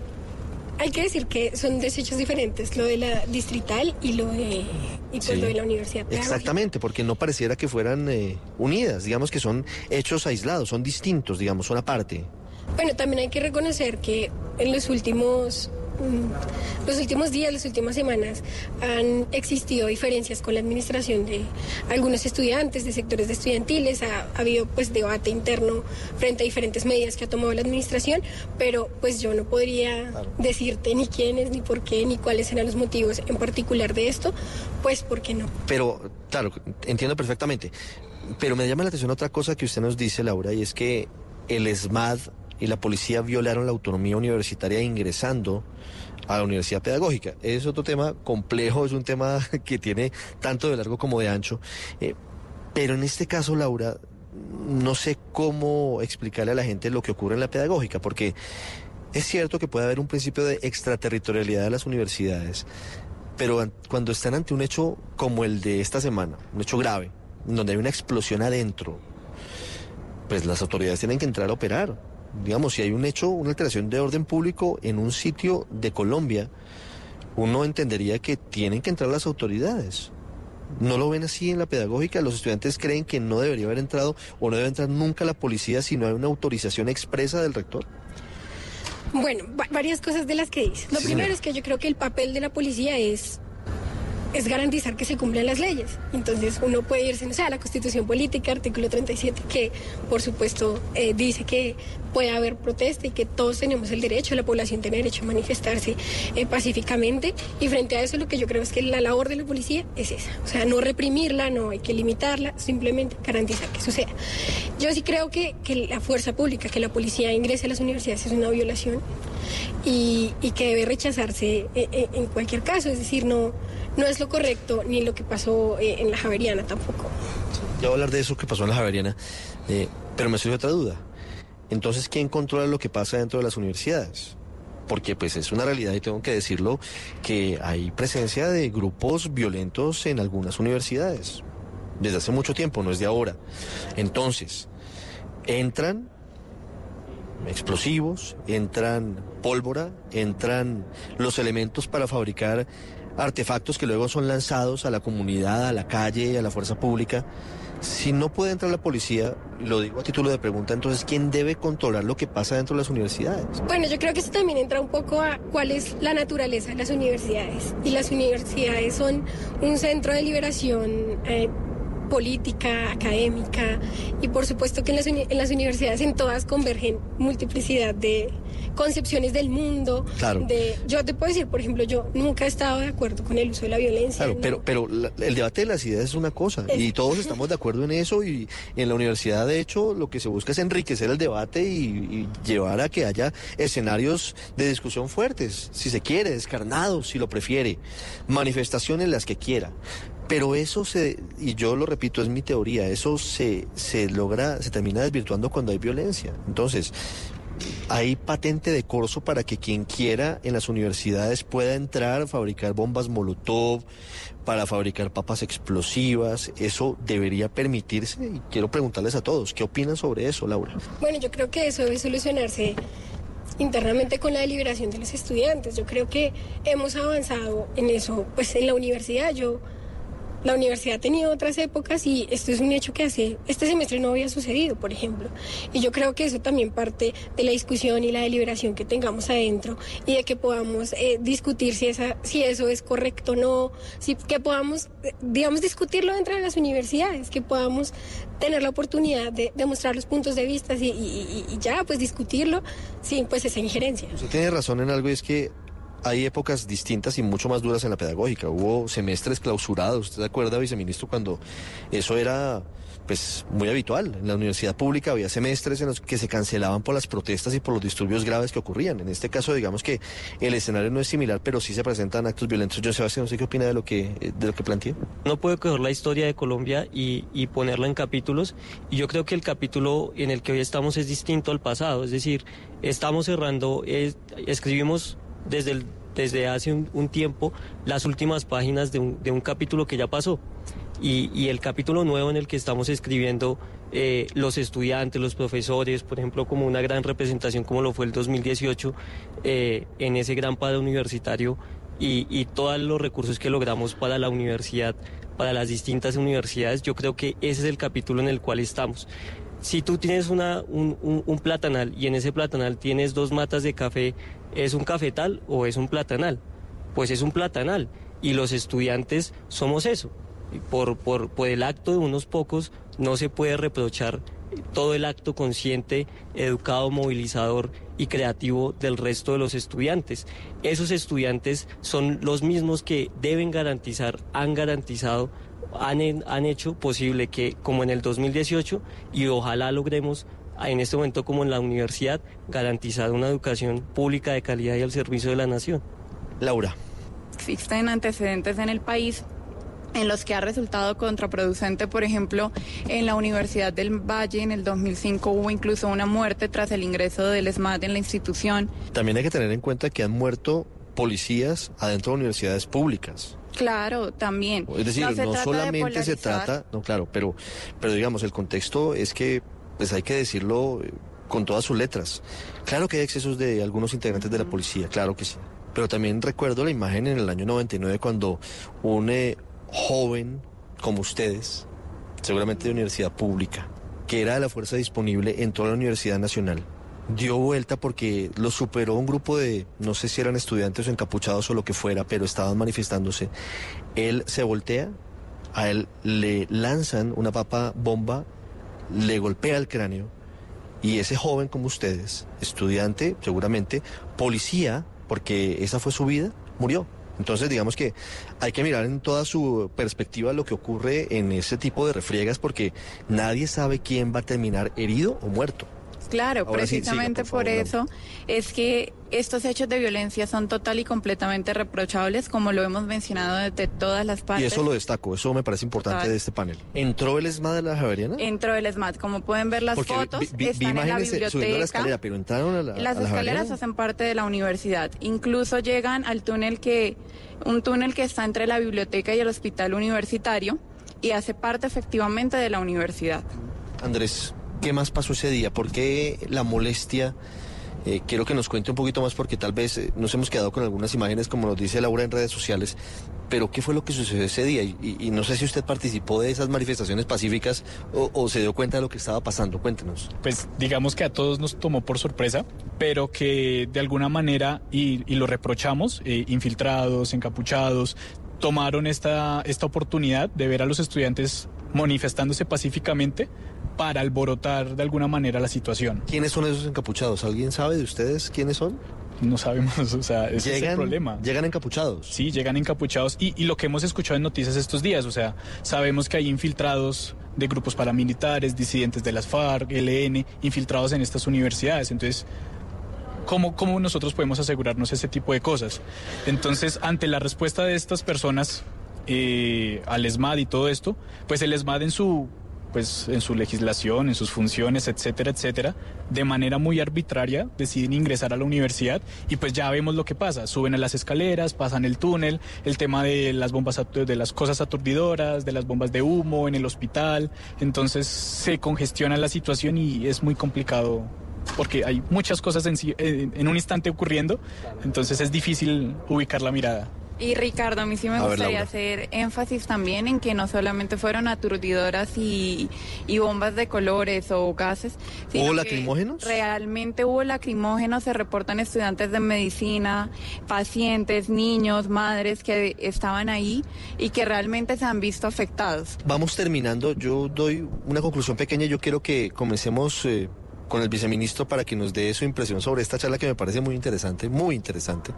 hay que decir que son desechos diferentes, lo de la distrital y lo de, y pues Sí. lo de la universidad. pedagógica. Exactamente, porque no pareciera que fueran eh, unidas, digamos que son hechos aislados, son distintos, digamos, son aparte. Bueno, también hay que reconocer que en los últimos los últimos días, las últimas semanas han existido diferencias con la administración de algunos estudiantes, de sectores de estudiantiles, ha, ha habido pues debate interno frente a diferentes medidas que ha tomado la administración, pero pues yo no podría decirte ni quiénes, ni por qué, ni cuáles eran los motivos en particular de esto, pues porque no. Pero, claro, entiendo perfectamente. Pero me llama la atención otra cosa que usted nos dice, Laura, y es que el ESMAD y la policía violaron la autonomía universitaria ingresando a la universidad pedagógica. Es otro tema complejo, es un tema que tiene tanto de largo como de ancho. Eh, pero en este caso, Laura, no sé cómo explicarle a la gente lo que ocurre en la pedagógica, porque es cierto que puede haber un principio de extraterritorialidad de las universidades, pero an- cuando están ante un hecho como el de esta semana, un hecho grave, donde hay una explosión adentro, pues las autoridades tienen que entrar a operar. Digamos, si hay un hecho, una alteración de orden público en un sitio de Colombia, uno entendería que tienen que entrar las autoridades. ¿No lo ven así en la pedagógica? ¿Los estudiantes creen que no debería haber entrado o no debe entrar nunca la policía si no hay una autorización expresa del rector? Bueno, va- varias cosas de las que dices. Lo Sí, primero señora. es que yo creo que el papel de la policía es es garantizar que se cumplan las leyes. Entonces uno puede irse, no sé, a la Constitución Política, artículo 37, que por supuesto eh, dice que puede haber protesta y que todos tenemos el derecho, la población tiene derecho a manifestarse eh, pacíficamente. Y frente a eso lo que yo creo es que la labor de la policía es esa. O sea, no reprimirla, no hay que limitarla, simplemente garantizar que suceda. Yo sí creo que, la fuerza pública, que la policía ingrese a las universidades es una violación y, y que debe rechazarse eh, eh, en cualquier caso. Es decir, no, no es lo correcto ni lo que pasó eh, en la Javeriana tampoco. Ya voy a hablar de eso que pasó en la Javeriana, eh, pero me surge otra duda. Entonces, ¿quién controla lo que pasa dentro de las universidades? Porque pues es una realidad y tengo que decirlo que hay presencia de grupos violentos en algunas universidades. Desde hace mucho tiempo, no es de ahora. Entonces, entran explosivos, entran pólvora, entran los elementos para fabricar artefactos que luego son lanzados a la comunidad, a la calle, a la fuerza pública. Si no puede entrar la policía, lo digo a título de pregunta, entonces ¿quién debe controlar lo que pasa dentro de las universidades? Bueno, yo creo que eso también entra un poco a cuál es la naturaleza de las universidades. Y las universidades son un centro de liberación eh, política, académica, y por supuesto que en las, uni- en las universidades en todas convergen multiplicidad de concepciones del mundo. Claro. De, yo te puedo decir, por ejemplo, yo nunca he estado de acuerdo con el uso de la violencia. Claro, no. pero, pero la- el debate de las ideas es una cosa y todos estamos de acuerdo en eso y en la universidad de hecho lo que se busca es enriquecer el debate y, y llevar a que haya escenarios de discusión fuertes, si se quiere, descarnados, si lo prefiere, manifestaciones las que quiera. Pero eso se, y yo lo repito, es mi teoría, eso se, se logra, se termina desvirtuando cuando hay violencia. Entonces, hay patente de corso para que quien quiera en las universidades pueda entrar a fabricar bombas Molotov, para fabricar papas explosivas. Eso debería permitirse y quiero preguntarles a todos, ¿qué opinan sobre eso, Laura? Bueno, yo creo que eso debe solucionarse internamente con la deliberación de los estudiantes. Yo creo que hemos avanzado en eso, pues en la universidad yo la universidad ha tenido otras épocas y esto es un hecho que hace este semestre no había sucedido, por ejemplo. Y yo creo que eso también parte de la discusión y la deliberación que tengamos adentro y de que podamos eh, discutir si, esa, si eso es correcto o no, si, que podamos, eh, digamos, discutirlo dentro de las universidades, que podamos tener la oportunidad de, demostrar los puntos de vista y, ya, pues discutirlo sin pues esa injerencia. Usted tiene razón en algo es que hay épocas distintas y mucho más duras en la pedagógica. Hubo semestres clausurados. ¿Usted se acuerda, viceministro, cuando eso era pues muy habitual. En la universidad pública había semestres en los que se cancelaban por las protestas y por los disturbios graves que ocurrían. En este caso, digamos que el escenario no es similar, pero sí se presentan actos violentos. Yo, Sebastián, no sé qué opina de lo que, de lo que planteé. No puedo coger la historia de Colombia y, y ponerla en capítulos. Y yo creo que el capítulo en el que hoy estamos es distinto al pasado. Es decir, estamos cerrando, escribimos desde, desde hace un, tiempo las últimas páginas de un, de un capítulo que ya pasó. Y, y, el capítulo nuevo en el que estamos escribiendo eh, los estudiantes, los profesores, por ejemplo, como una gran representación como lo fue el 2018 eh, en ese gran padre universitario y, y, todos los recursos que logramos para la universidad, para las distintas universidades, yo creo que ese es el capítulo en el cual estamos. Si tú tienes una, un, platanal y en ese platanal tienes dos matas de café ¿Es un cafetal o es un platanal? Pues es un platanal y los estudiantes somos eso. Por, por, por el acto de unos pocos no se puede reprochar todo el acto consciente, educado, movilizador y creativo del resto de los estudiantes. Esos estudiantes son los mismos que deben garantizar, han garantizado, han, han hecho posible que, como en el 2018, y ojalá logremos en este momento como en la universidad, garantizar una educación pública de calidad y al servicio de la nación. Laura. Existen antecedentes en el país en los que ha resultado contraproducente, por ejemplo, en la Universidad del Valle en el 2005 hubo incluso una muerte tras el ingreso del ESMAD en la institución. También hay que tener en cuenta que han muerto policías adentro de universidades públicas. Claro, también. Es decir, no, solamente se trata, no claro, pero, pero digamos, el contexto es que pues hay que decirlo eh, con todas sus letras. Claro que hay excesos de algunos integrantes de la policía, claro que sí. Pero también recuerdo la imagen en el año 99 cuando un eh, joven como ustedes, seguramente de universidad pública, que era de la fuerza disponible en toda la Universidad Nacional, dio vuelta porque lo superó un grupo de, no sé si eran estudiantes o encapuchados o lo que fuera, pero estaban manifestándose. Él se voltea, a él le lanzan una papa bomba le golpea el cráneo y ese joven como ustedes, estudiante seguramente, policía, porque esa fue su vida, murió. Entonces, digamos que hay que mirar en toda su perspectiva lo que ocurre en ese tipo de refriegas porque nadie sabe quién va a terminar herido o muerto. Claro, precisamente por, eso es que estos hechos de violencia son total y completamente reprochables, como lo hemos mencionado desde todas las partes. Y eso lo destaco, eso me parece importante de este panel. ¿Entró el ESMAD de la Javeriana? Entró el ESMAD, como pueden ver las fotos, están en la biblioteca. La escalera, pero entraron a la, las escaleras hacen parte de la universidad, incluso llegan al túnel que, un túnel que está entre la biblioteca y el hospital universitario y hace parte efectivamente de la universidad. Andrés, ¿Qué más pasó ese día? ¿Por qué la molestia? Eh, quiero que nos cuente un poquito más porque tal vez eh, nos hemos quedado con algunas imágenes, como nos dice Laura en redes sociales, pero ¿qué fue lo que sucedió ese día? Y, no sé si usted participó de esas manifestaciones pacíficas o, se dio cuenta de lo que estaba pasando. Cuéntenos. Pues digamos que a todos nos tomó por sorpresa, pero que de alguna manera, y, lo reprochamos, eh, infiltrados, encapuchados, tomaron esta, esta oportunidad de ver a los estudiantes manifestándose pacíficamente para alborotar de alguna manera la situación. ¿Quiénes son esos encapuchados? ¿Alguien sabe de ustedes quiénes son? No sabemos, o sea, ese es el problema. Llegan encapuchados. Sí, llegan encapuchados y, y, lo que hemos escuchado en noticias estos días, o sea, sabemos que hay infiltrados de grupos paramilitares, disidentes de las FARC, LN, infiltrados en estas universidades, entonces... ¿Cómo, ¿Cómo nosotros podemos asegurarnos ese tipo de cosas? Entonces, ante la respuesta de estas personas eh, al ESMAD y todo esto, pues el ESMAD en su pues en su legislación, en sus funciones, etcétera, etcétera, de manera muy arbitraria deciden ingresar a la universidad y pues ya vemos lo que pasa, suben a las escaleras, pasan el túnel, el tema de las bombas de las cosas aturdidoras, de las bombas de humo en el hospital, entonces se congestiona la situación y es muy complicado porque hay muchas cosas en, en un instante ocurriendo, entonces es difícil ubicar la mirada. Y Ricardo, a mí sí me gustaría hacer énfasis también en que no solamente fueron aturdidoras y, bombas de colores o gases. ¿Hubo lacrimógenos? Realmente hubo lacrimógenos, se reportan estudiantes de medicina, pacientes, niños, madres que estaban ahí y que realmente se han visto afectados. Vamos terminando, yo doy una conclusión pequeña, yo quiero que comencemos... Eh, con el viceministro para que nos dé su impresión sobre esta charla que me parece muy interesante, muy interesante.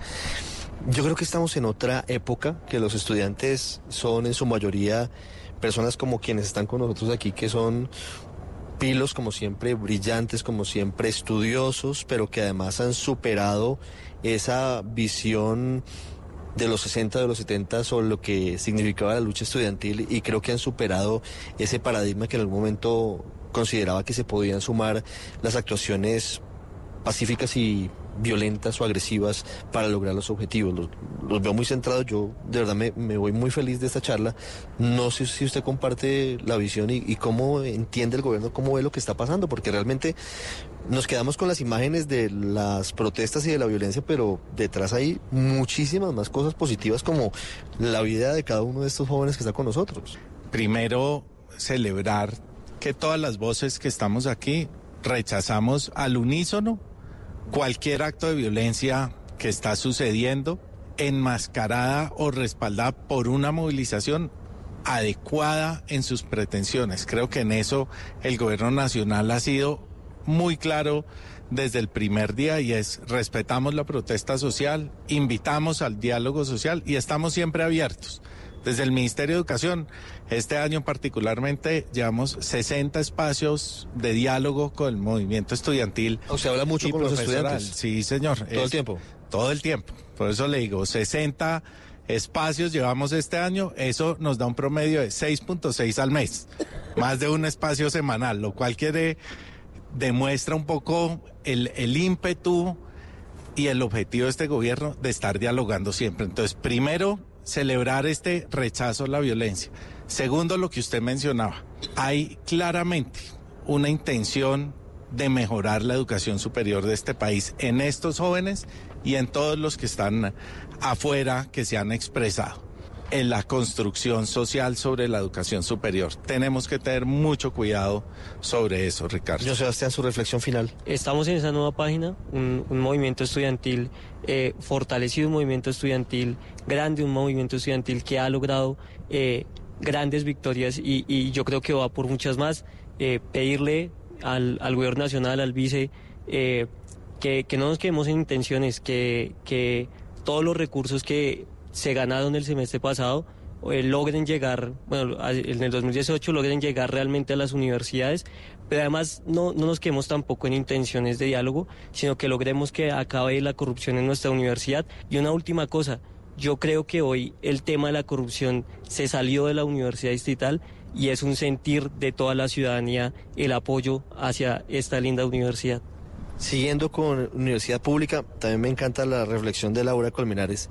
Yo creo que estamos en otra época, que los estudiantes son en su mayoría personas como quienes están con nosotros aquí, que son pilos como siempre, brillantes como siempre, estudiosos, pero que además han superado esa visión de los 60, de los 70 sobre lo que significaba la lucha estudiantil y creo que han superado ese paradigma que en algún momento consideraba que se podían sumar las actuaciones pacíficas y violentas o agresivas para lograr los objetivos. Los, veo muy centrados, yo de verdad me, voy muy feliz de esta charla. No sé si usted comparte la visión y, cómo entiende el gobierno, cómo ve lo que está pasando, porque realmente nos quedamos con las imágenes de las protestas y de la violencia, pero detrás hay muchísimas más cosas positivas como la vida de cada uno de estos jóvenes que está con nosotros. Primero, celebrar que todas las voces que estamos aquí rechazamos al unísono cualquier acto de violencia que está sucediendo enmascarada o respaldada por una movilización adecuada en sus pretensiones. Creo que en eso el gobierno nacional ha sido muy claro desde el primer día y es respetamos la protesta social, invitamos al diálogo social y estamos siempre abiertos. Desde el Ministerio de Educación, este año particularmente, llevamos 60 espacios de diálogo con el movimiento estudiantil. O sea, habla mucho con los estudiantes. Sí, señor. ¿Todo el tiempo? Todo el tiempo. Por eso le digo, 60 espacios llevamos este año, eso nos da un promedio de 6.6 al mes, más de un espacio semanal, lo cual quiere, demuestra un poco el, el ímpetu y el objetivo de este gobierno de estar dialogando siempre. Entonces, primero, celebrar este rechazo a la violencia. Segundo, lo que usted mencionaba, hay claramente una intención de mejorar la educación superior de este país en estos jóvenes y en todos los que están afuera que se han expresado en la construcción social sobre la educación superior. Tenemos que tener mucho cuidado sobre eso, Ricardo. Yo, Sebastián, su reflexión final. Estamos en esa nueva página, un, movimiento estudiantil eh, fortalecido, un movimiento estudiantil grande, un movimiento estudiantil que ha logrado eh, grandes victorias y, yo creo que va por muchas más. Eh, pedirle al, gobierno nacional, al vice, que, que, no nos quedemos en intenciones, que, que todos los recursos que se ganaron el semestre pasado eh, logren llegar, bueno, en el 2018 logren llegar realmente a las universidades, pero además no, no nos quedemos tampoco en intenciones de diálogo, sino que logremos que acabe la corrupción en nuestra universidad. Y una última cosa, yo creo que hoy el tema de la corrupción se salió de la universidad distrital y es un sentir de toda la ciudadanía el apoyo hacia esta linda universidad. Siguiendo con universidad pública, también me encanta la reflexión de Laura Colmenares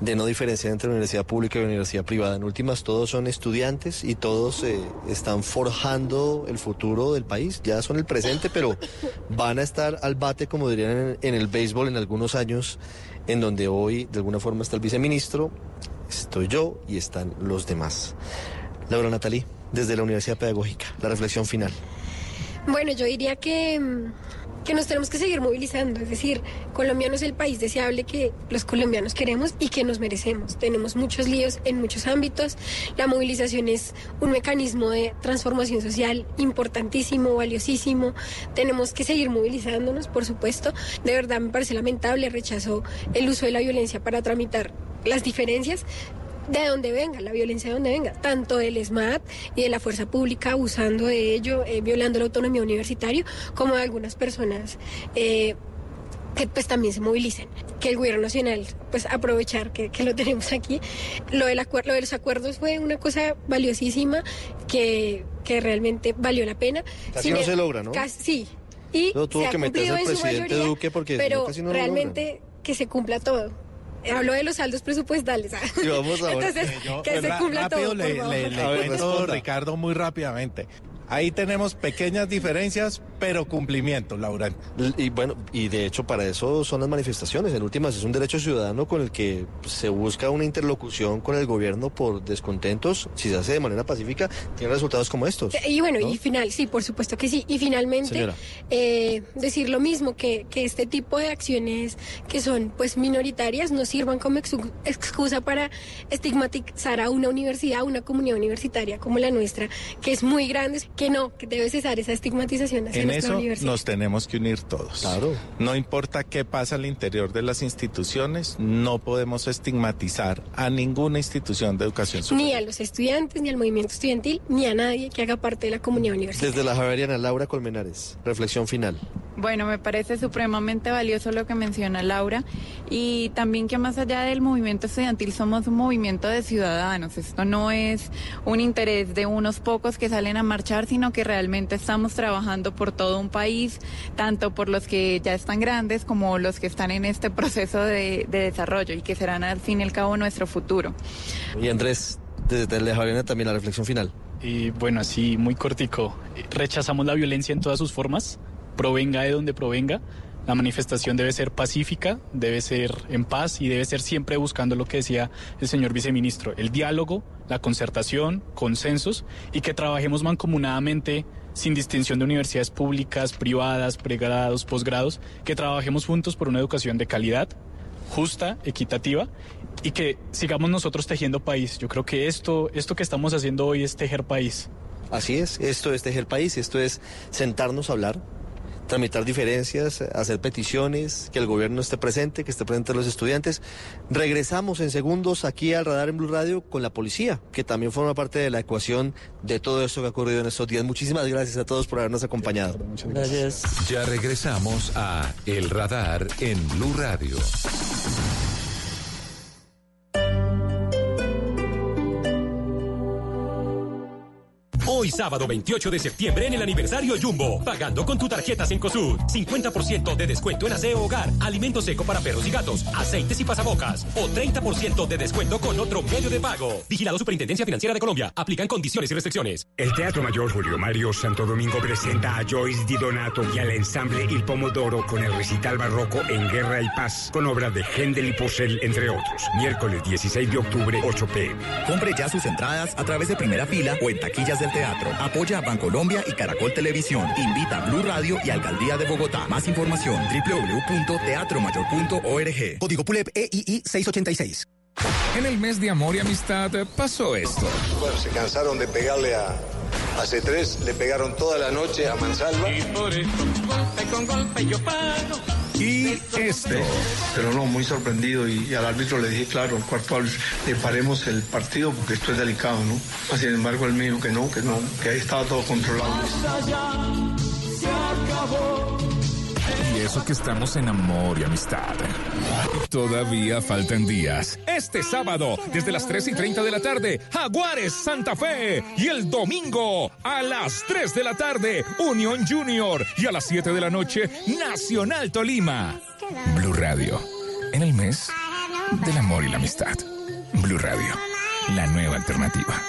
de no diferenciar entre universidad pública y universidad privada. En últimas, todos son estudiantes y todos eh, están forjando el futuro del país. Ya son el presente, pero van a estar al bate, como dirían en, el béisbol, en algunos años, en donde hoy de alguna forma está el viceministro, estoy yo y están los demás. Laura Natalí, desde la Universidad Pedagógica, la reflexión final. Bueno, yo diría que mm, que nos tenemos que seguir movilizando. Es decir, Colombia no es el país deseable que los colombianos queremos y que nos merecemos. Tenemos muchos líos en muchos ámbitos. La movilización es un mecanismo de transformación social importantísimo, valiosísimo. Tenemos que seguir movilizándonos, por supuesto. De verdad me parece lamentable, rechazo el uso de la violencia para tramitar las diferencias, de donde venga, la violencia de donde venga, tanto del SMAT y de la fuerza pública abusando de ello, eh, violando la autonomía universitaria, como de algunas personas. Eh, que pues también se movilicen, que el gobierno nacional pues aprovechar que, que lo tenemos aquí. Lo, del acuerdo, de los acuerdos fue una cosa valiosísima que, que realmente valió la pena. Casi no se logra, ¿no? Casi, sí. Y tuvo se ha que cumplido en su mayoría, Duque porque no, pero casi no lo realmente que se cumpla todo. Hablo de los saldos presupuestales. ¿ah? Y vamos ahora. Entonces, que Pues se cumpla rápido todo. le, por favor. le- le A ver, cuento. Ricardo, muy rápidamente. Ahí tenemos pequeñas diferencias, pero cumplimiento, Laura. Y bueno, y de hecho para eso son las manifestaciones. En últimas es un derecho ciudadano con el que se busca una interlocución con el gobierno por descontentos. Si se hace de manera pacífica, tiene resultados como estos. Y bueno, ¿no? y final, sí, por supuesto que sí. Y finalmente, eh, decir lo mismo, que, que este tipo de acciones que son pues minoritarias no sirvan como excusa para estigmatizar a una universidad, a una comunidad universitaria como la nuestra, que es muy grande, que no, que debe cesar esa estigmatización hacia En nuestra eso universidad. nos tenemos que unir todos. Claro. No importa qué pasa al interior de las instituciones, no podemos estigmatizar a ninguna institución de educación superior. Ni a los estudiantes, ni al movimiento estudiantil, ni a nadie que haga parte de la comunidad universitaria. Desde la Javeriana, Laura Colmenares, reflexión final. Bueno, me parece supremamente valioso lo que menciona Laura y también que más allá del movimiento estudiantil somos un movimiento de ciudadanos. Esto no es un interés de unos pocos que salen a marchar, sino que realmente estamos trabajando por todo un país, tanto por los que ya están grandes como los que están en este proceso de, de desarrollo y que serán al fin y al cabo nuestro futuro. Y Andrés, desde la Javeriana también la reflexión final. Y bueno, así muy cortico, rechazamos la violencia en todas sus formas, provenga de donde provenga. La manifestación debe ser pacífica, debe ser en paz y debe ser siempre buscando lo que decía el señor viceministro, el diálogo, la concertación, consensos y que trabajemos mancomunadamente sin distinción de universidades públicas, privadas, pregrados, posgrados, que trabajemos juntos por una educación de calidad, justa, equitativa y que sigamos nosotros tejiendo país. Yo creo que esto, esto que estamos haciendo hoy es tejer país. Así es, esto es tejer país, esto es sentarnos a hablar, tramitar diferencias, hacer peticiones, que el gobierno esté presente, que esté presente los estudiantes. Regresamos en segundos aquí al radar en Blue Radio con la policía, que también forma parte de la ecuación de todo esto que ha ocurrido en estos días. Muchísimas gracias a todos por habernos acompañado. Gracias. Ya regresamos a El Radar en Blue Radio. Hoy sábado 28 de septiembre en el aniversario Jumbo, pagando con tu tarjeta Cencosud. 50% de descuento en aseo hogar, alimento seco para perros y gatos, aceites y pasabocas. O 30% de descuento con otro medio de pago. Vigilado Superintendencia Financiera de Colombia. Aplican condiciones y restricciones. El Teatro Mayor Julio Mario Santo Domingo presenta a Joyce Di Donato y al ensamble Il Pomodoro con el recital barroco en Guerra y Paz, con obras de Händel y Purcell, entre otros. Miércoles 16 de octubre, 8 pm. Compre ya sus entradas a través de primera fila o en taquillas del teatro. Apoya a Bancolombia y Caracol Televisión. Invita a Blue Radio y Alcaldía de Bogotá. Más información www.teatromayor.org. Código PULEP EII 686. En el mes de amor y amistad pasó esto. Bueno, se cansaron de pegarle a, a C3, le pegaron toda la noche a Mansalva. Y por eso, golpe con golpe yo paro. Y esto. Pero no, muy sorprendido y, y al árbitro le dije, claro, al cuarto árbitro, le paremos el partido porque esto es delicado, ¿no? Sin embargo, él me dijo que no, que no, que ahí estaba todo controlado. se acabó. Eso que estamos en amor y amistad. Todavía faltan días. Este sábado, desde las 3 y 30 de la tarde, Jaguares Santa Fe. Y el domingo, a las 3 de la tarde, Unión Junior. Y a las 7 de la noche, Nacional Tolima. Blue Radio, en el mes del amor y la amistad. Blue Radio, la nueva alternativa.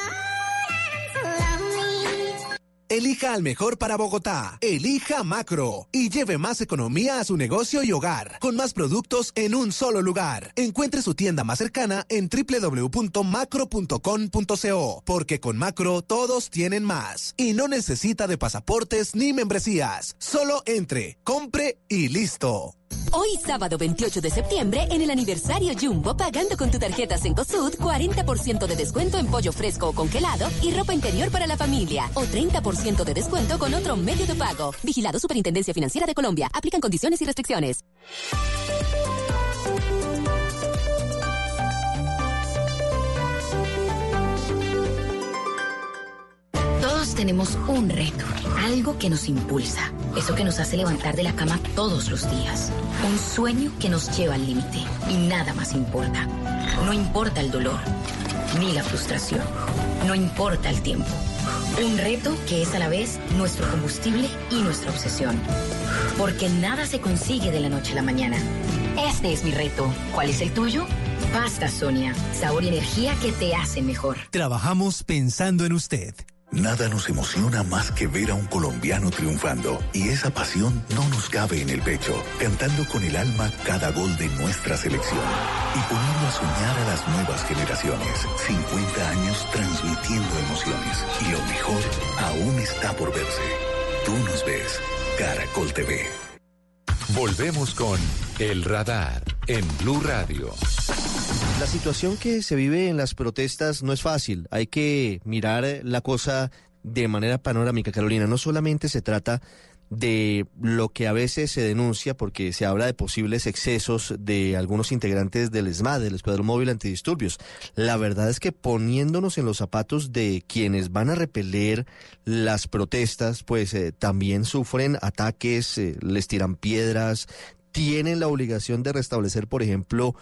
Elija al mejor para Bogotá. Elija Macro y lleve más economía a su negocio y hogar con más productos en un solo lugar. Encuentre su tienda más cercana en www.macro.com.co porque con Macro todos tienen más y no necesita de pasaportes ni membresías. Solo entre, compre y listo. Hoy sábado 28 de septiembre en el aniversario Jumbo pagando con tu tarjeta Cencosud 40% de descuento en pollo fresco o congelado y ropa interior para la familia o 30% de descuento con otro medio de pago. Vigilado Superintendencia Financiera de Colombia. Aplican condiciones y restricciones. Todos tenemos un reto, algo que nos impulsa, Eso que nos hace levantar de la cama todos los días. Un sueño que nos lleva al límite. Y nada más importa. No importa el dolor, ni la frustración. No importa el tiempo. Un reto que es a la vez nuestro combustible y nuestra obsesión. Porque nada se consigue de la noche a la mañana. Este es mi reto. ¿Cuál es el tuyo? Pasta Sonia. Sabor y energía que te hacen mejor. Trabajamos pensando en usted. Nada nos emociona más que ver a un colombiano triunfando y esa pasión no nos cabe en el pecho, cantando con el alma cada gol de nuestra selección y poniendo a soñar a las nuevas generaciones. 50 años transmitiendo emociones y lo mejor aún está por verse. Tú nos ves, Caracol TV. Volvemos con El Radar en Blue Radio. La situación que se vive en las protestas no es fácil. Hay que mirar la cosa de manera panorámica, Carolina. No solamente se trata de lo que a veces se denuncia porque se habla de posibles excesos de algunos integrantes del ESMAD, del Escuadrón Móvil Antidisturbios. La verdad es que poniéndonos en los zapatos de quienes van a repeler las protestas, pues eh, también sufren ataques, eh, les tiran piedras, tienen la obligación de restablecer, por ejemplo,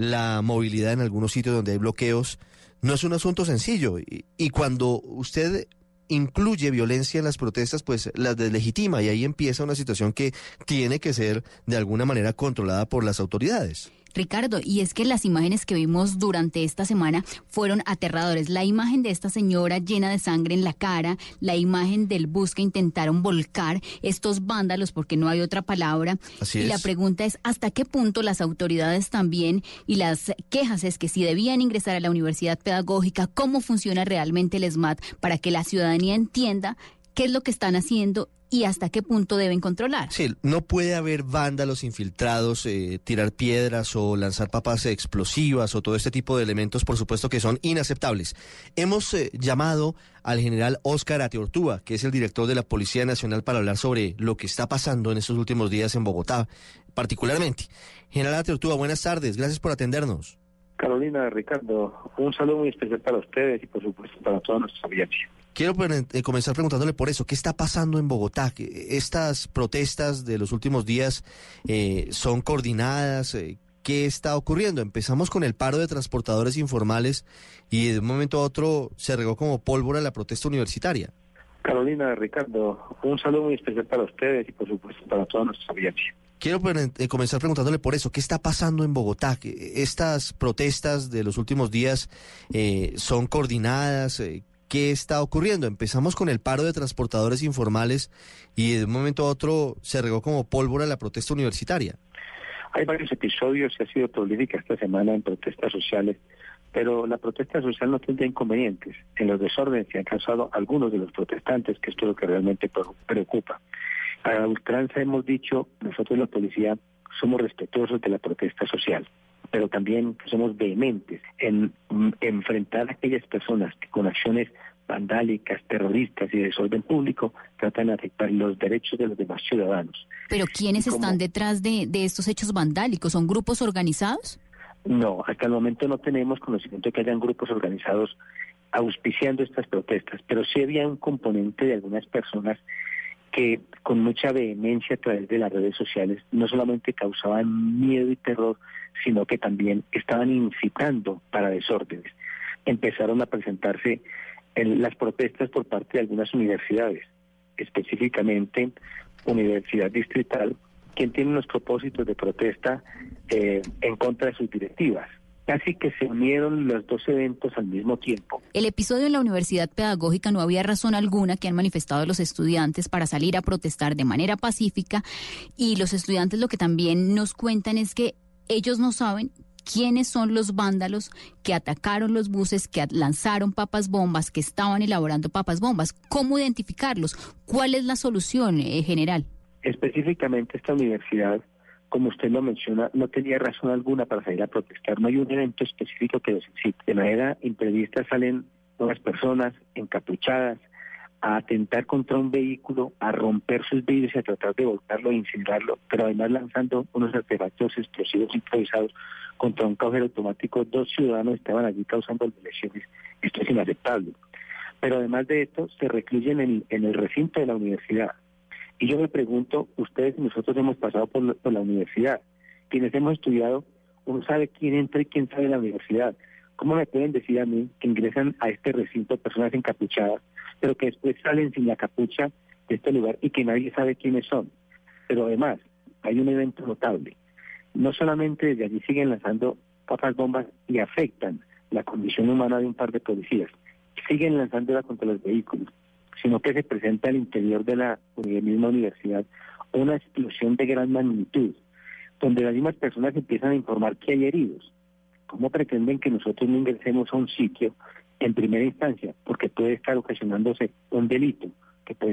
la movilidad en algunos sitios donde hay bloqueos. No es un asunto sencillo. Y, cuando usted incluye violencia en las protestas, pues las deslegitima y ahí empieza una situación que tiene que ser de alguna manera controlada por las autoridades. Ricardo, y es que las imágenes que vimos durante esta semana fueron aterradores. La imagen de esta señora llena de sangre en la cara, la imagen del bus que intentaron volcar, estos vándalos, porque no hay otra palabra. Así y es. la pregunta es, ¿hasta qué punto las autoridades también y las quejas es que si debían ingresar a la universidad pedagógica, cómo funciona realmente el SMAT para que la ciudadanía entienda qué es lo que están haciendo y hasta qué punto deben controlar? Sí, no puede haber vándalos infiltrados, eh, tirar piedras o lanzar papas explosivas o todo este tipo de elementos, por supuesto que son inaceptables. Hemos eh, llamado al general Óscar Ateortúa, que es el director de la Policía Nacional, para hablar sobre lo que está pasando en estos últimos días en Bogotá, particularmente. General Ateortúa, buenas tardes, gracias por atendernos. Carolina, Ricardo, un saludo muy especial para ustedes y por supuesto para toda nuestra audiencia. Quiero eh, comenzar preguntándole por eso, ¿qué está pasando en Bogotá? Que Estas protestas de los últimos días eh, son coordinadas. eh, ¿Qué está ocurriendo? Empezamos con el paro de transportadores informales y de un momento a otro se regó como pólvora la protesta universitaria. Carolina, Ricardo, un saludo muy especial para ustedes y por supuesto para toda nuestra audiencia. Quiero eh, comenzar preguntándole por eso, ¿qué está pasando en Bogotá? Estas protestas de los últimos días eh, son coordinadas. eh, ¿Qué está ocurriendo? Empezamos con el paro de transportadores informales y de un momento a otro se regó como pólvora la protesta universitaria. Hay varios episodios que ha sido prolífica esta semana en protestas sociales, pero la protesta social no tendría inconvenientes en los desórdenes que han causado algunos de los protestantes, que esto es lo que realmente pre- preocupa. A ultranza hemos dicho, nosotros la policía somos respetuosos de la protesta social, pero también somos vehementes en mm, enfrentar a aquellas personas que con acciones vandálicas, terroristas y de desorden público tratan de afectar los derechos de los demás ciudadanos. Pero ¿quiénes están detrás de, de estos hechos vandálicos? ¿Son grupos organizados? No, hasta el momento no tenemos conocimiento de que hayan grupos organizados auspiciando estas protestas, pero sí había un componente de algunas personas que con mucha vehemencia a través de las redes sociales no solamente causaban miedo y terror, sino que también estaban incitando para desórdenes. Empezaron a presentarse en las protestas por parte de algunas universidades, específicamente Universidad Distrital, quien tiene unos propósitos de protesta eh, en contra de sus directivas. Casi que se unieron los dos eventos al mismo tiempo. El episodio en la Universidad Pedagógica no había razón alguna que han manifestado los estudiantes para salir a protestar de manera pacífica y los estudiantes lo que también nos cuentan es que ellos no saben quiénes son los vándalos que atacaron los buses, que lanzaron papas bombas, que estaban elaborando papas bombas. ¿Cómo identificarlos? ¿Cuál es la solución eh, general? Específicamente esta universidad, como usted lo menciona, no tenía razón alguna para salir a protestar. No hay un evento específico que los incite. De manera imprevista salen unas personas encapuchadas a atentar contra un vehículo, a romper sus vidrios y a tratar de volcarlo e incinerarlo, pero además lanzando unos artefactos explosivos improvisados contra un cajero automático. Dos ciudadanos estaban allí causando lesiones. Esto es inaceptable. Pero además de esto, se recluyen en, en el recinto de la universidad Y yo me pregunto, ustedes y nosotros hemos pasado por, por la universidad, quienes hemos estudiado, uno sabe quién entra y quién sale de la universidad. ¿Cómo me pueden decir a mí que ingresan a este recinto personas encapuchadas, pero que después salen sin la capucha de este lugar y que nadie sabe quiénes son? Pero además, hay un evento notable. No solamente desde allí siguen lanzando papas bombas y afectan la condición humana de un par de policías, siguen lanzándola contra los vehículos, sino que se presenta al interior de la misma universidad una explosión de gran magnitud, donde las mismas personas empiezan a informar que hay heridos. ¿Cómo pretenden que nosotros no ingresemos a un sitio en primera instancia? Porque puede estar ocasionándose un delito, que puede